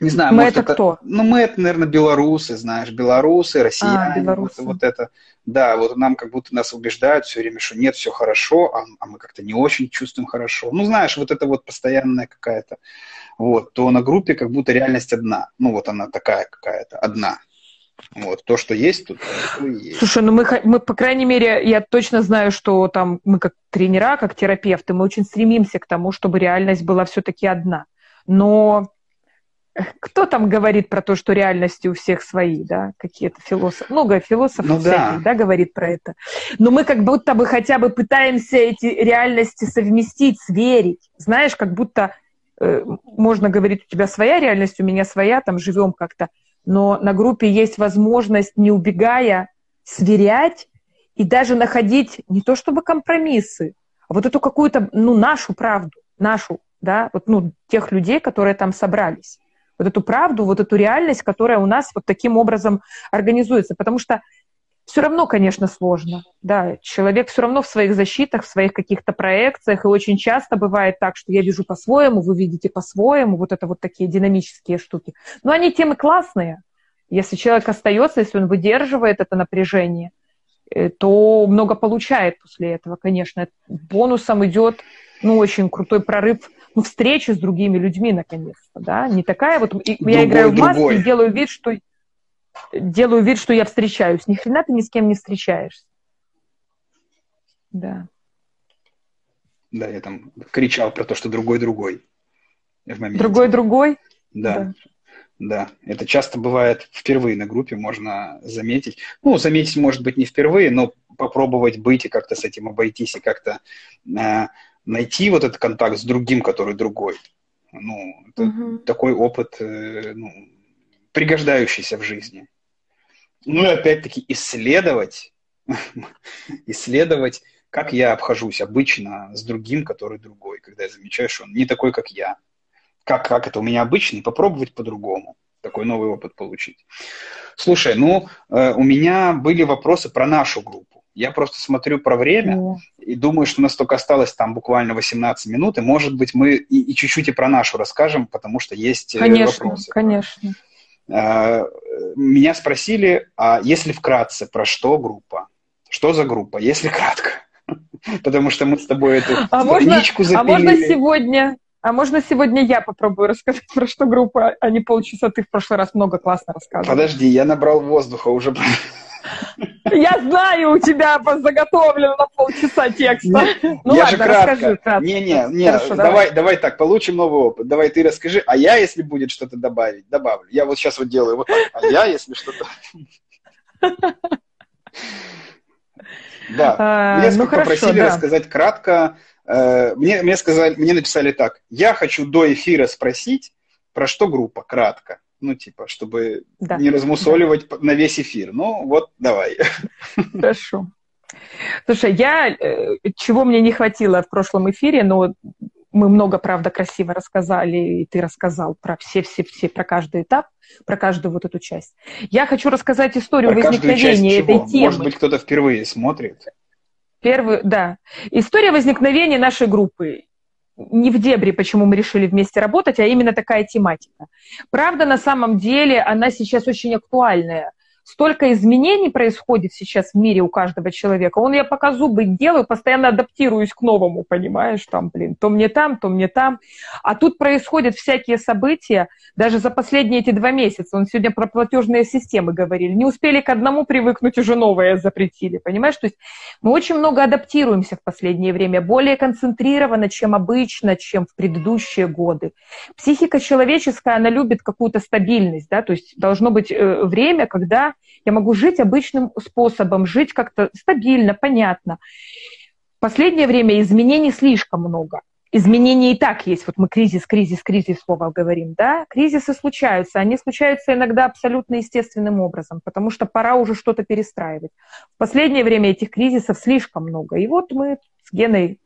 не знаю, мы может, это, кто? Ну, мы это, наверное, белорусы, знаешь, белорусы, россияне, а, белорусы. Вот, вот это, да, вот нам как будто нас убеждают все время, что нет, все хорошо, а, а мы как-то не очень чувствуем хорошо. Ну, знаешь, вот это вот постоянная какая-то, вот, то на группе как будто реальность одна, ну, вот она такая какая-то, одна, вот, то, что есть тут, то и есть. Слушай, ну мы, мы, по крайней мере, я точно знаю, что там мы как тренера, как терапевты, мы очень стремимся к тому, чтобы реальность была все-таки одна. Но кто там говорит про то, что реальности у всех свои, да, какие-то философы, много философов ну, всяких, да. да, говорит про это. Но мы как будто бы хотя бы пытаемся эти реальности совместить, сверить. Знаешь, как будто э, можно говорить, у тебя своя реальность, у меня своя, там живем как-то но на группе есть возможность, не убегая, сверять и даже находить не то чтобы компромиссы, а вот эту какую-то, ну, нашу правду, нашу, да, вот, ну, тех людей, которые там собрались. Вот эту правду, вот эту реальность, которая у нас вот таким образом организуется. Потому что все равно, конечно, сложно. Да, человек все равно в своих защитах, в своих каких-то проекциях, и очень часто бывает так, что я вижу по-своему, вы видите по-своему, вот это вот такие динамические штуки. Но они темы классные. Если человек остается, если он выдерживает это напряжение, э, то много получает после этого, конечно. Бонусом идет, ну, очень крутой прорыв, ну, встречи с другими людьми, наконец-то, да, не такая вот, другой, я играю в маске и делаю вид, что делаю вид, что я встречаюсь. Ни хрена ты ни с кем не встречаешься. Да. Да, я там кричал про то, что другой-другой. Другой-другой? Да. да. Да, это часто бывает впервые на группе, можно заметить. Ну, заметить, может быть, не впервые, но попробовать быть и как-то с этим обойтись, и как-то э, найти вот этот контакт с другим, который другой. Ну, это угу. такой опыт, э, ну, пригождающийся в жизни. Ну и опять-таки исследовать, исследовать, как я обхожусь обычно с другим, который другой, когда я замечаю, что он не такой, как я, как, как это у меня обычно, и попробовать по-другому. Такой новый опыт получить. Слушай, ну, э, у меня были вопросы про нашу группу. Я просто смотрю про время mm. и думаю, что у нас только осталось там буквально 18 минут, и, может быть, мы и, и чуть-чуть и про нашу расскажем, потому что есть э, конечно, вопросы. Конечно, конечно. Э, меня спросили, а если вкратце, про что группа? Что за группа, если кратко? Потому что мы с тобой эту а страничку можно, запилили. А можно сегодня, а можно сегодня я попробую рассказать про что группа, а не полчаса ты в прошлый раз много классно рассказывал. Подожди, я набрал воздуха уже. Я знаю, у тебя заготовлено на полчаса текста. Ну я ладно, же кратко. расскажи кратко. Не-не, не, Хорошо, давай, давай, давай так, получим новый опыт. Давай ты расскажи, а я, если будет что-то добавить, добавлю. Я вот сейчас вот делаю вот так, а я, если что-то... Да, а, меня ну, попросили рассказать кратко. Э, мне, мне, сказали, мне написали так. Я хочу до эфира спросить, про что группа, кратко. Ну, типа, чтобы да. не размусоливать да. на весь эфир. Ну, вот, давай. Хорошо. Слушай, я, э, чего мне не хватило в прошлом эфире, но мы много, правда, красиво рассказали, и ты рассказал про все-все-все, про каждый этап, про каждую вот эту часть. Я хочу рассказать историю про возникновения этой темы. Может быть, кто-то впервые смотрит. Первый, да. История возникновения нашей группы не в дебри, почему мы решили вместе работать, а именно такая тематика. Правда, на самом деле она сейчас очень актуальная столько изменений происходит сейчас в мире у каждого человека. Он я пока зубы делаю, постоянно адаптируюсь к новому, понимаешь, там, блин, то мне там, то мне там. А тут происходят всякие события, даже за последние эти два месяца. Он сегодня про платежные системы говорили. Не успели к одному привыкнуть, уже новое запретили, понимаешь? То есть мы очень много адаптируемся в последнее время, более концентрированно, чем обычно, чем в предыдущие годы. Психика человеческая, она любит какую-то стабильность, да, то есть должно быть э, время, когда я могу жить обычным способом, жить как-то стабильно, понятно. В последнее время изменений слишком много. Изменения и так есть. Вот мы кризис, кризис, кризис слово говорим, да? Кризисы случаются. Они случаются иногда абсолютно естественным образом, потому что пора уже что-то перестраивать. В последнее время этих кризисов слишком много. И вот мы с Геной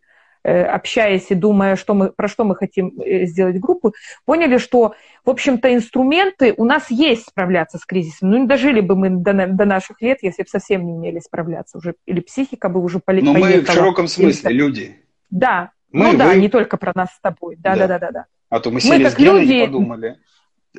общаясь и думая, что мы, про что мы хотим э, сделать группу, поняли, что, в общем-то, инструменты у нас есть справляться с кризисом. Ну, не дожили бы мы до, до наших лет, если бы совсем не умели справляться уже. Или психика бы уже полетела. Но мы в широком смысле или... люди. Да. Мы, ну да, не только про нас с тобой. Да, да, да, да. да. А то мы сели мы, как с люди, и подумали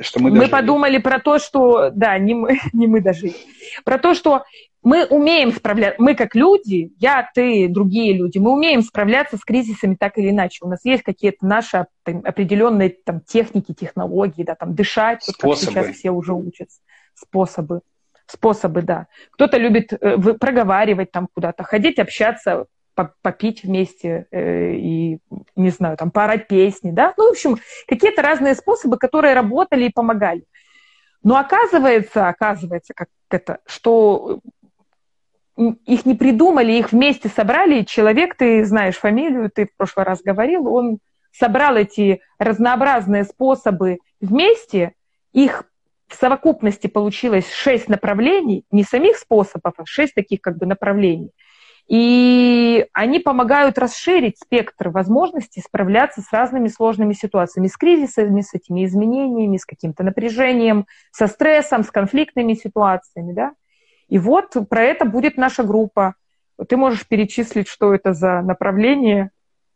что мы, мы подумали про то, что, да, не мы, не мы дожили, про то, что мы умеем справляться, мы как люди, я, ты, другие люди, мы умеем справляться с кризисами так или иначе. У нас есть какие-то наши там, определенные там, техники, технологии, да, там дышать, вот как сейчас все уже учатся, способы. Способы, да. Кто-то любит э, проговаривать там куда-то, ходить, общаться, попить вместе э, и, не знаю, там, поорать песни, да. Ну, в общем, какие-то разные способы, которые работали и помогали. Но оказывается, оказывается, как это, что их не придумали, их вместе собрали. Человек, ты знаешь фамилию, ты в прошлый раз говорил, он собрал эти разнообразные способы вместе, их в совокупности получилось шесть направлений, не самих способов, а шесть таких как бы направлений. И они помогают расширить спектр возможностей справляться с разными сложными ситуациями, с кризисами, с этими изменениями, с каким-то напряжением, со стрессом, с конфликтными ситуациями. Да? И вот про это будет наша группа. Ты можешь перечислить, что это за направление,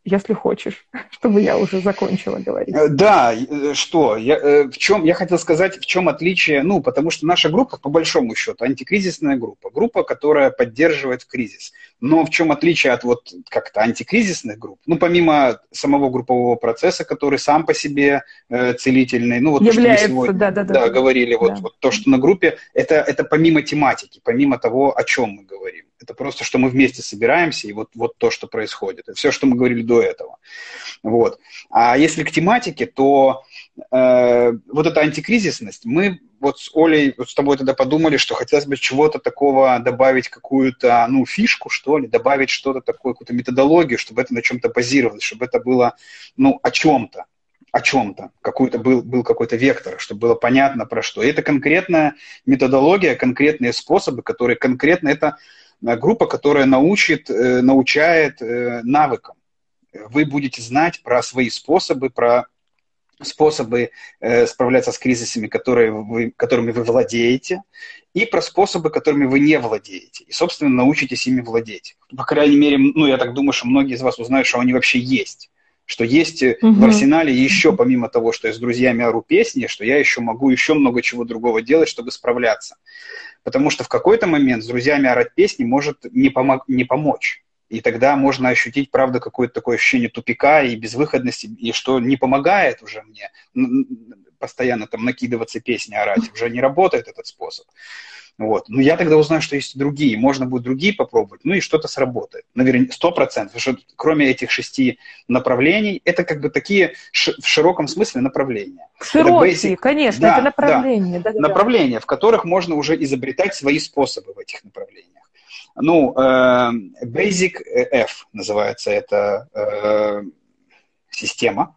если хочешь, чтобы я уже закончила говорить. Э, да, э, что? Я, э, в чем, я хотел сказать, в чем отличие, ну, потому что наша группа, по большому счету, антикризисная группа, группа, которая поддерживает кризис. Но в чем отличие от вот как-то антикризисных групп? Ну, помимо самого группового процесса, который сам по себе э, целительный, ну, вот Является, то, что мы сегодня да, да, да, говорили, да. Вот, вот то, что на группе, это, это помимо тематики, помимо того, о чем мы говорим. Это просто, что мы вместе собираемся, и вот, вот то, что происходит. Все, что мы говорили до этого. Вот. А если к тематике, то э, вот эта антикризисность, мы вот с Олей, вот с тобой тогда подумали, что хотелось бы чего-то такого добавить, какую-то, ну, фишку, что ли, добавить что-то такое, какую-то методологию, чтобы это на чем-то базировалось, чтобы это было, ну, о чем-то о чем-то, какой-то был, был какой-то вектор, чтобы было понятно про что. И это конкретная методология, конкретные способы, которые конкретно это Э, группа, которая научит, э, научает э, навыкам. Вы будете знать про свои способы, про способы э, справляться с кризисами, которые вы, которыми вы владеете, и про способы, которыми вы не владеете. И, собственно, научитесь ими владеть. По крайней мере, ну, я так думаю, что многие из вас узнают, что они вообще есть. Что есть угу. в арсенале еще, помимо того, что я с друзьями ору песни, что я еще могу еще много чего другого делать, чтобы справляться. Потому что в какой-то момент с друзьями орать песни может не, помог, не помочь. И тогда можно ощутить, правда, какое-то такое ощущение тупика и безвыходности, и что не помогает уже мне постоянно там накидываться песни, орать. Уже не работает этот способ. Вот. Но я тогда узнаю, что есть другие. Можно будет другие попробовать, ну и что-то сработает. Наверное, сто процентов. Что кроме этих шести направлений, это как бы такие в широком смысле направления. Широкие, конечно, да, это направления. Да, да, направления, в которых можно уже изобретать свои способы в этих направлениях. Ну, э, Basic F называется эта э, система.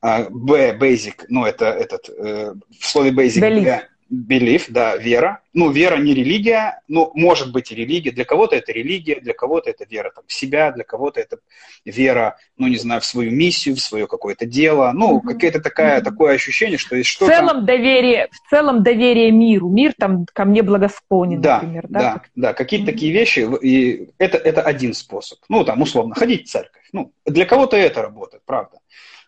А, B, Basic, ну, это этот, э, в слове Basic... Belief. Belief, да, вера. Ну, вера не религия, ну, может быть и религия. Для кого-то это религия, для кого-то это вера там, в себя, для кого-то это вера, ну, не знаю, в свою миссию, в свое какое-то дело. Ну, mm-hmm. какое-то такое, mm-hmm. такое ощущение, что есть что-то... В целом, доверие, в целом доверие миру. Мир там ко мне благосклонен, да, например. Да, да, да. какие-то mm-hmm. такие вещи. И это, это один способ. Ну, там, условно, ходить в церковь. Ну, для кого-то это работает, правда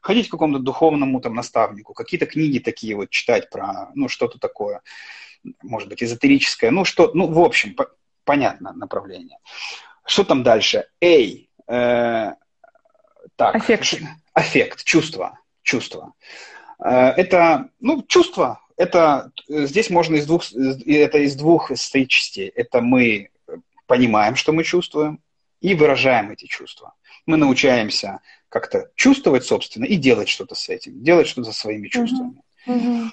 ходить к какому-то духовному там наставнику, какие-то книги такие вот читать про, ну, что-то такое, может быть, эзотерическое, ну, что, ну, в общем, по- понятно направление. Что там дальше? Эй, э, так. Аффект. Аффект, чувство, чувство. Э, это, ну, чувство, это, здесь можно из двух, это из двух стоит частей. Это мы понимаем, что мы чувствуем, и выражаем эти чувства. Мы научаемся как-то чувствовать, собственно, и делать что-то с этим, делать что-то со своими чувствами. Uh-huh.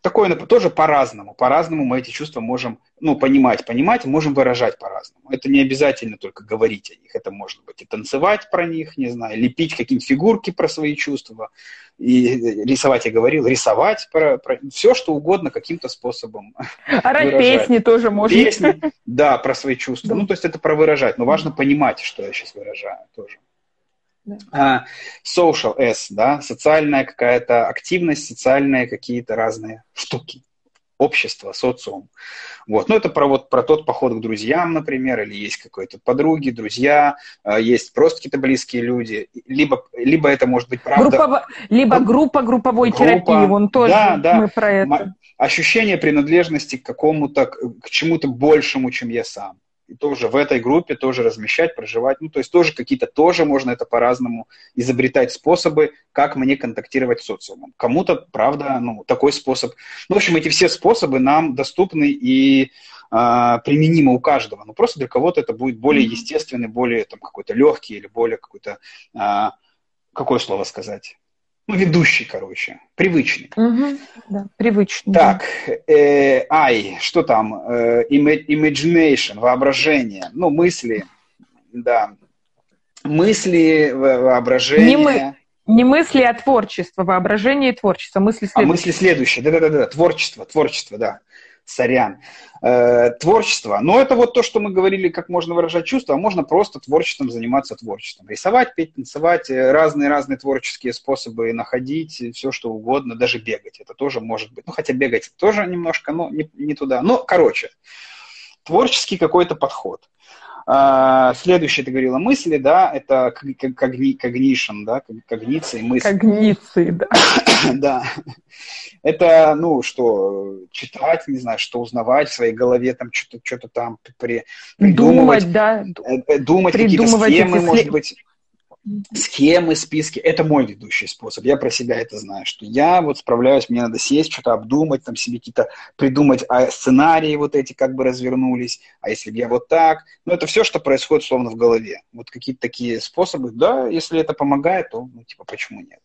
Такое тоже по-разному. По-разному мы эти чувства можем, ну, понимать, понимать, можем выражать по-разному. Это не обязательно только говорить о них. Это может быть и танцевать про них, не знаю, лепить какие-нибудь фигурки про свои чувства, и рисовать, я говорил, рисовать про, про все, что угодно каким-то способом. Орать песни тоже можно. Песни, да, про свои чувства. Да. Ну, то есть это про выражать. Но важно понимать, что я сейчас выражаю тоже. Да. social S, да, социальная какая-то активность, социальные какие-то разные штуки общество, социум. Вот. Ну, это про, вот, про тот поход к друзьям, например, или есть какой-то подруги, друзья, а, есть просто какие-то близкие люди, либо, либо это может быть правда... Группово... Либо группа групповой группа, терапии, вон тоже да, да, мы про это. Ощущение принадлежности к какому-то, к чему-то большему, чем я сам и тоже в этой группе тоже размещать, проживать. Ну, то есть тоже какие-то, тоже можно это по-разному изобретать способы, как мне контактировать с социумом. Кому-то, правда, ну, такой способ. Ну, в общем, эти все способы нам доступны и э, применимы у каждого. Но просто для кого-то это будет более естественный, более там какой-то легкий или более какой-то, э, какое слово сказать? Ну, ведущий, короче, привычный. Угу, да, привычный. Так, э, ай, что там? Э, imagination, воображение, ну, мысли, да. Мысли, воображение. Не, мы, не мысли, а творчество, воображение и творчество. Мысли следующие. А мысли следующие, да-да-да, творчество, творчество, да сорян. Э, творчество. Но это вот то, что мы говорили, как можно выражать чувства, а можно просто творчеством заниматься творчеством. Рисовать, петь, танцевать, разные-разные творческие способы находить, все что угодно, даже бегать. Это тоже может быть. Ну, хотя бегать тоже немножко, но не, не туда. Но, короче, творческий какой-то подход. А, следующее, ты говорила, мысли, да, это когни, когнишн, да, когниции, мысли. Когниции, да. да. Это, ну, что, читать, не знаю, что узнавать в своей голове, там, что-то что там при, придумывать. Думать, да. Э, э, думать какие-то схемы, может быть схемы, списки. Это мой ведущий способ. Я про себя это знаю, что я вот справляюсь, мне надо сесть, что-то обдумать, там себе какие-то придумать а сценарии вот эти как бы развернулись, а если бы я вот так. Ну, это все, что происходит словно в голове. Вот какие-то такие способы. Да, если это помогает, то, ну, типа, почему нет?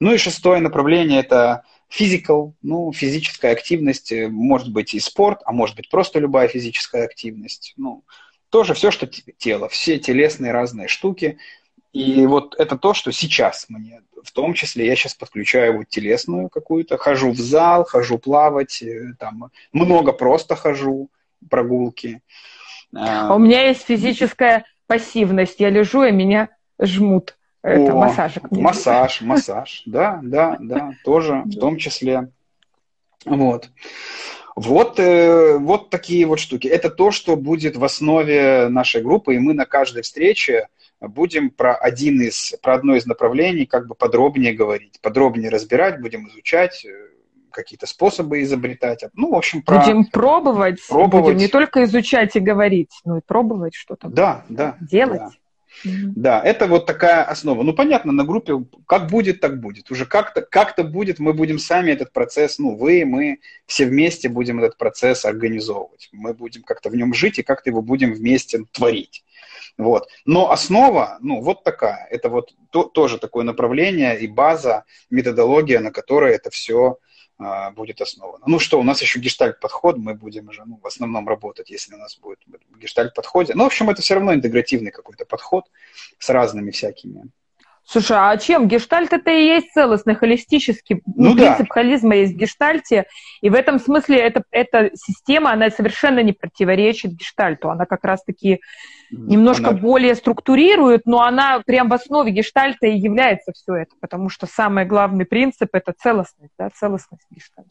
Ну и шестое направление – это physical, ну, физическая активность, э, может быть и спорт, а может быть просто любая физическая активность. Ну, тоже все, что тело, все телесные разные штуки – и вот это то, что сейчас мне, в том числе, я сейчас подключаю вот телесную какую-то, хожу в зал, хожу плавать, э, там много просто хожу, прогулки. А у меня есть физическая пассивность. Я лежу, и меня жмут. это, О, массажик. Массаж, массаж, да, да, да, тоже в том числе. Вот. Вот, э, вот такие вот штуки. Это то, что будет в основе нашей группы, и мы на каждой встрече будем про один из, про одно из направлений как бы подробнее говорить, подробнее разбирать, будем изучать, э, какие-то способы изобретать. Ну, в общем, про... Будем пробовать, пробовать. будем не только изучать и говорить, но и пробовать что-то да, да, делать. Да. Да, это вот такая основа. Ну, понятно, на группе как будет, так будет. Уже как-то как будет, мы будем сами этот процесс, ну, вы, мы, все вместе будем этот процесс организовывать. Мы будем как-то в нем жить и как-то его будем вместе творить. Вот. Но основа, ну, вот такая. Это вот то, тоже такое направление и база, методология, на которой это все а, будет основано. Ну что, у нас еще гештальт-подход, мы будем уже ну, в основном работать, если у нас будет гештальт-подходе. Ну, в общем, это все равно интегративный какой-то подход с разными всякими Слушай, а чем? Гештальт это и есть целостный, холистический. Ну, ну принцип да. холизма есть в гештальте. И в этом смысле это, эта система, она совершенно не противоречит гештальту. Она как раз-таки немножко она... более структурирует, но она прям в основе гештальта и является все это. Потому что самый главный принцип – это целостность, да, целостность гештальта.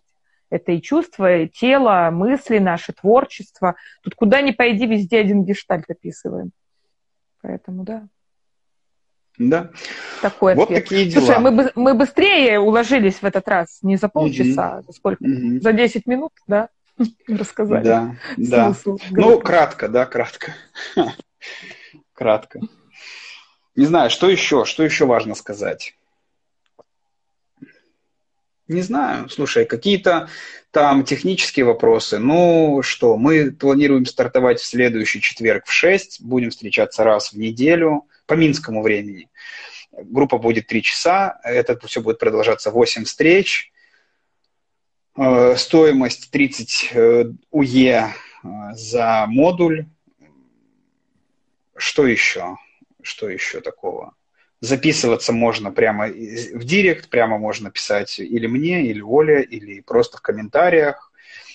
Это и чувства, и тело, мысли наши, творчество. Тут куда ни пойди, везде один гештальт описываем. Поэтому да. Да. Такой вот ответ. такие дела. Слушай, мы, мы быстрее уложились в этот раз, не за полчаса, угу. за сколько? Угу. За 10 минут, да? Рассказали. Да, да. Ну, кратко, да, кратко. Кратко. Не знаю, что еще, что еще важно сказать? Не знаю. Слушай, какие-то там технические вопросы. Ну что, мы планируем стартовать в следующий четверг в 6. Будем встречаться раз в неделю по минскому времени. Группа будет 3 часа, это все будет продолжаться 8 встреч. Э, стоимость 30 э, УЕ э, за модуль. Что еще? Что еще такого? Записываться можно прямо в директ, прямо можно писать или мне, или Оле, или просто в комментариях.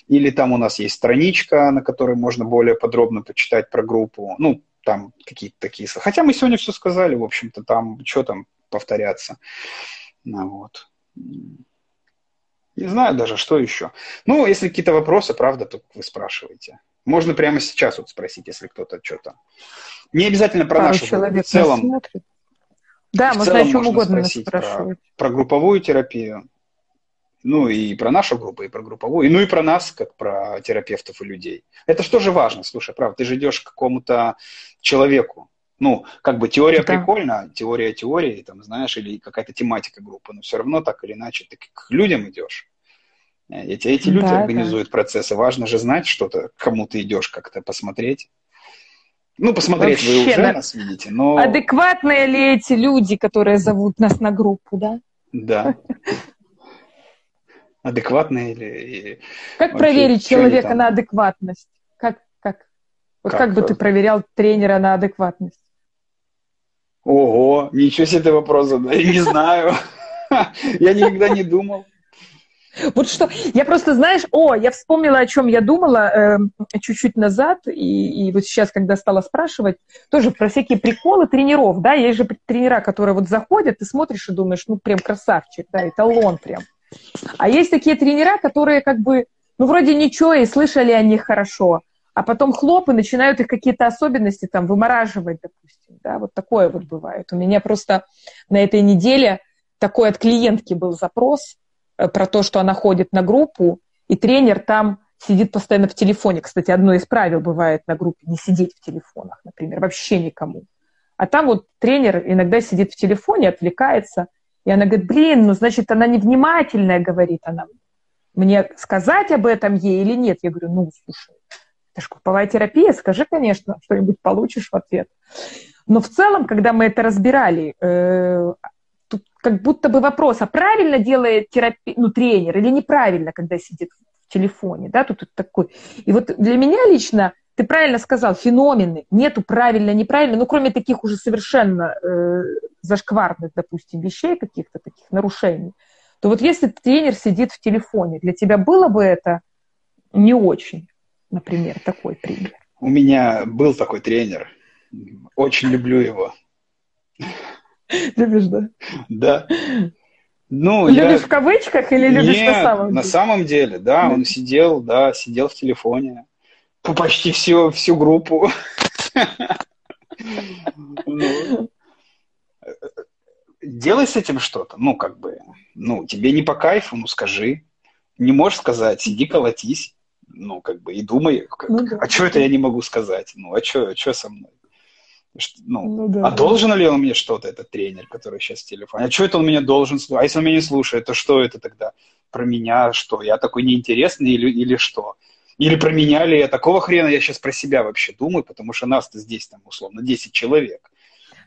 Или там у нас есть страничка, на которой можно более подробно почитать про группу. Ну, там какие-то такие... Хотя мы сегодня все сказали, в общем-то, там, что там повторяться. Ну, вот. Не знаю даже, что еще. Ну, если какие-то вопросы, правда, то вы спрашиваете. Можно прямо сейчас вот спросить, если кто-то что-то... Не обязательно про Пару нашу человек в целом. Смотрит. Да, в можно целом о чем угодно спрашивать. Про, про групповую терапию. Ну и про нашу группу, и про групповую, и, ну и про нас, как про терапевтов и людей. Это что же важно, слушай, правда, ты же идешь к какому-то человеку. Ну, как бы теория да. прикольна, теория теории, там, знаешь, или какая-то тематика группы, но все равно так или иначе ты к людям идешь. Эти, эти люди да, организуют да. процессы. Важно же знать что-то, к кому ты идешь как-то посмотреть. Ну, посмотреть Вообще, вы уже да. нас видите, но... Адекватные ли эти люди, которые зовут нас на группу, да? Да. Адекватные или... Как вообще, проверить человека на адекватность? Как, как? Вот как, как бы ты проверял тренера на адекватность? Ого, ничего себе ты вопрос задал. Не знаю. Я никогда не думал. Вот что, я просто, знаешь, о, я вспомнила, о чем я думала э, чуть-чуть назад, и, и вот сейчас, когда стала спрашивать, тоже про всякие приколы тренеров, да, есть же тренера, которые вот заходят, ты смотришь и думаешь, ну, прям красавчик, да, эталон прям. А есть такие тренера, которые как бы, ну, вроде ничего, и слышали о них хорошо, а потом хлоп, и начинают их какие-то особенности там вымораживать, допустим, да, вот такое вот бывает. У меня просто на этой неделе такой от клиентки был запрос э, про то, что она ходит на группу, и тренер там сидит постоянно в телефоне. Кстати, одно из правил бывает на группе не сидеть в телефонах, например, вообще никому. А там вот тренер иногда сидит в телефоне, отвлекается, и она говорит, блин, ну, значит, она невнимательная, говорит она. Мне сказать об этом ей или нет? Я говорю, ну, слушай, это же групповая терапия, скажи, конечно, что-нибудь получишь в ответ. Но в целом, когда мы это разбирали, э, тут как будто бы вопрос, а правильно делает терапи... ну, тренер или неправильно, когда сидит в телефоне, да, тут, тут такой. И вот для меня лично ты правильно сказал, феномены, нету правильно, неправильно, ну, кроме таких уже совершенно э, зашкварных, допустим, вещей, каких-то таких нарушений, то вот если тренер сидит в телефоне, для тебя было бы это не очень, например, такой пример? У меня был такой тренер, очень люблю его. Любишь, да? Да. Ну, любишь я... в кавычках или любишь Нет, на самом деле? на самом деле, да, он сидел, да, сидел в телефоне. Почти всю, всю группу. Ну, делай с этим что-то. Ну, как бы, ну, тебе не по кайфу, ну, скажи. Не можешь сказать, сиди колотись. Ну, как бы, и думай, как, ну, да. а что это я не могу сказать? Ну, а что, а со мной? Ну, ну, да, а да. должен ли он мне что-то, этот тренер, который сейчас в телефоне? А что это он меня должен слушать? А если он меня не слушает, то что это тогда? Про меня что? Я такой неинтересный или, или что? Или про меня ли я? Такого хрена я сейчас про себя вообще думаю, потому что нас-то здесь там условно 10 человек.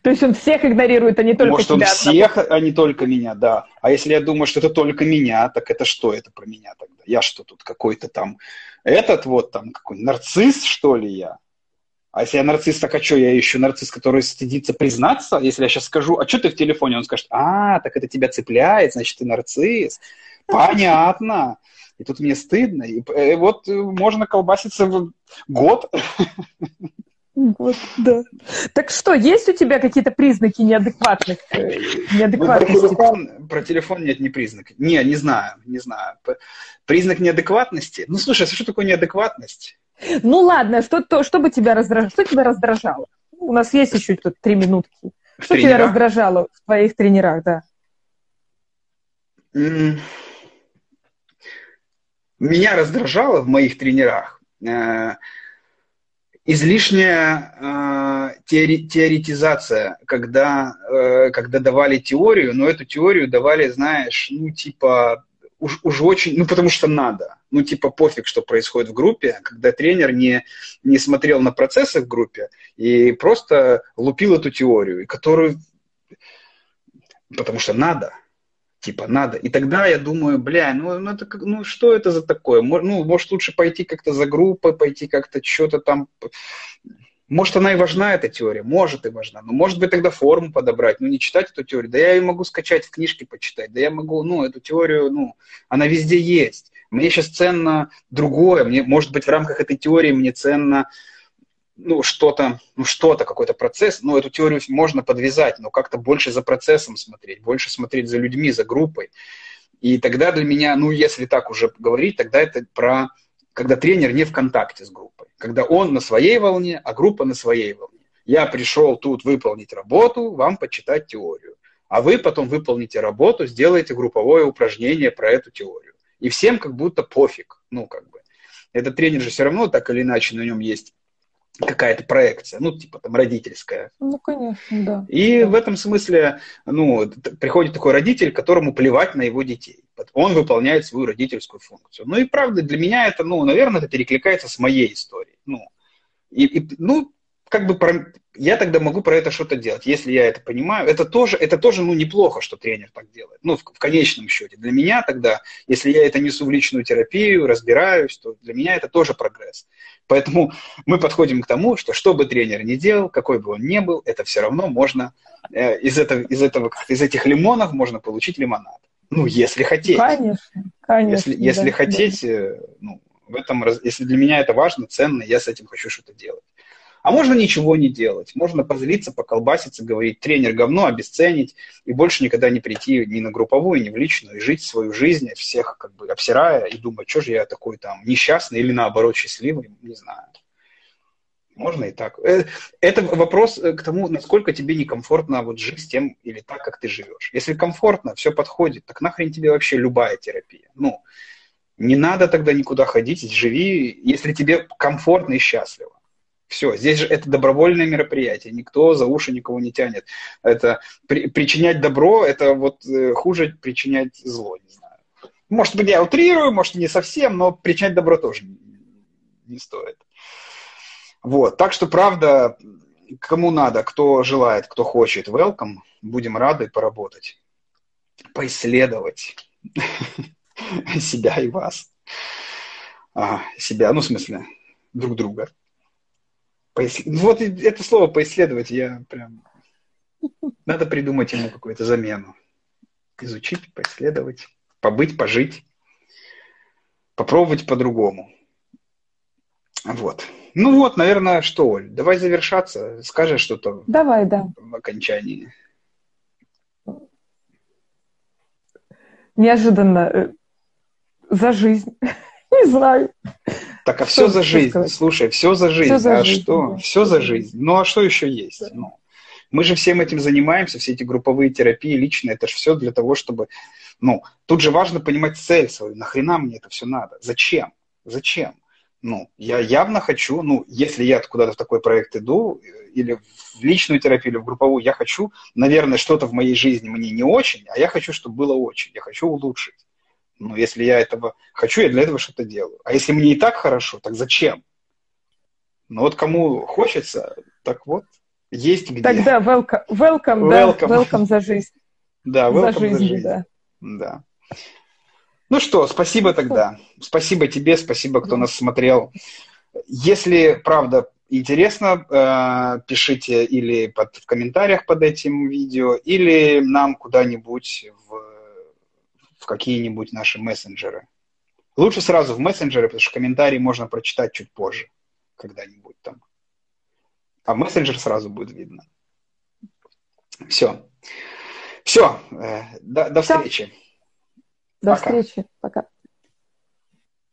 То есть он всех игнорирует, а не только Может, тебя. Может, он всех, а не только меня, да. А если я думаю, что это только меня, так это что это про меня тогда? Я что тут какой-то там, этот вот там какой нарцисс, что ли я? А если я нарцисс, так а что, я еще нарцисс, который стыдится признаться? Если я сейчас скажу, а что ты в телефоне? Он скажет, а, так это тебя цепляет, значит, ты нарцисс. Понятно. И тут мне стыдно. И, и э, вот можно колбаситься год. Вот, да. Так что, есть у тебя какие-то признаки неадекватных, э, неадекватности? Ну, про, телефон, про телефон нет, не признак. Не, не знаю, не знаю. Признак неадекватности? Ну, слушай, а что такое неадекватность? Ну, ладно, что, то, что бы тебя раздражало? Что тебя раздражало? У нас есть еще тут три минутки. В что тренерах? тебя раздражало в твоих тренерах, да? Меня раздражало в моих тренерах э, излишняя э, теори, теоретизация, когда, э, когда давали теорию, но эту теорию давали, знаешь, ну, типа, уж, уж очень, ну, потому что надо. Ну, типа, пофиг, что происходит в группе, когда тренер не, не смотрел на процессы в группе и просто лупил эту теорию, которую... Потому что надо типа надо. И тогда я думаю, бля, ну, ну, это, ну что это за такое? Ну, может, лучше пойти как-то за группой, пойти как-то что-то там... Может, она и важна, эта теория, может и важна, но может быть тогда форму подобрать, ну не читать эту теорию, да я ее могу скачать в книжке почитать, да я могу, ну эту теорию, ну она везде есть. Мне сейчас ценно другое, мне, может быть, в рамках этой теории мне ценно ну, что-то, ну, что-то, какой-то процесс, ну, эту теорию можно подвязать, но как-то больше за процессом смотреть, больше смотреть за людьми, за группой. И тогда для меня, ну, если так уже говорить, тогда это про, когда тренер не в контакте с группой, когда он на своей волне, а группа на своей волне. Я пришел тут выполнить работу, вам почитать теорию. А вы потом выполните работу, сделаете групповое упражнение про эту теорию. И всем как будто пофиг, ну, как бы. Этот тренер же все равно так или иначе на нем есть какая-то проекция, ну, типа там родительская. Ну, конечно, да. И да. в этом смысле, ну, приходит такой родитель, которому плевать на его детей. Он выполняет свою родительскую функцию. Ну и правда, для меня это, ну, наверное, это перекликается с моей историей. Ну, и, и ну, как бы про, я тогда могу про это что-то делать, если я это понимаю. Это тоже, это тоже ну, неплохо, что тренер так делает. Ну, в, в конечном счете. Для меня тогда, если я это несу в личную терапию, разбираюсь, то для меня это тоже прогресс. Поэтому мы подходим к тому, что что бы тренер ни делал, какой бы он ни был, это все равно можно э, из, этого, из, этого, из этих лимонов можно получить лимонад. Ну, если хотеть. Конечно, конечно. Если, если да, хотеть, да. Э, ну, в этом, если для меня это важно, ценно, я с этим хочу что-то делать. А можно ничего не делать. Можно позлиться, поколбаситься, говорить, тренер говно, обесценить, и больше никогда не прийти ни на групповую, ни в личную, и жить свою жизнь, всех как бы обсирая, и думать, что же я такой там несчастный или наоборот счастливый, не знаю. Можно и так. Э, это вопрос э, к тому, насколько тебе некомфортно вот жить с тем или так, как ты живешь. Если комфортно, все подходит, так нахрен тебе вообще любая терапия. Ну, не надо тогда никуда ходить, живи, если тебе комфортно и счастливо. Все, здесь же это добровольное мероприятие, никто за уши никого не тянет. Это при, причинять добро, это вот э, хуже причинять зло, не знаю. Может быть, я утрирую, может, не совсем, но причинять добро тоже не, не стоит. Вот, так что, правда, кому надо, кто желает, кто хочет, welcome, будем рады поработать, поисследовать себя и вас. А, себя, ну, в смысле, друг друга. Поис... Ну вот это слово поисследовать, я прям... Надо придумать ему какую-то замену. Изучить, поисследовать, побыть, пожить, попробовать по-другому. Вот. Ну вот, наверное, что, Оль, давай завершаться. Скажешь что-то давай, да. в окончании. Неожиданно. Э, за жизнь. Не знаю. Так, а все за жизнь. Сказать? Слушай, все за жизнь. Все за а жизнь, что? Да. Все за жизнь. Ну, а что еще есть? Да. Ну, мы же всем этим занимаемся, все эти групповые терапии лично, это же все для того, чтобы... Ну, тут же важно понимать цель свою. Нахрена мне это все надо? Зачем? Зачем? Ну, я явно хочу, ну, если я куда-то в такой проект иду, или в личную терапию, или в групповую, я хочу, наверное, что-то в моей жизни мне не очень, а я хочу, чтобы было очень. Я хочу улучшить. Ну, если я этого хочу, я для этого что-то делаю. А если мне и так хорошо, так зачем? Ну, вот кому хочется, так вот, есть где. Тогда welcome, welcome, welcome. Да, welcome за жизнь. Да, welcome за жизнь, за жизнь. Да. да. Ну что, спасибо тогда. Спасибо тебе, спасибо, кто нас смотрел. Если, правда, интересно, э, пишите или под, в комментариях под этим видео, или нам куда-нибудь в какие-нибудь наши мессенджеры. Лучше сразу в мессенджеры, потому что комментарии можно прочитать чуть позже, когда-нибудь там. А мессенджер сразу будет видно. Все. Все. Э, до, до встречи. До Пока. встречи. Пока.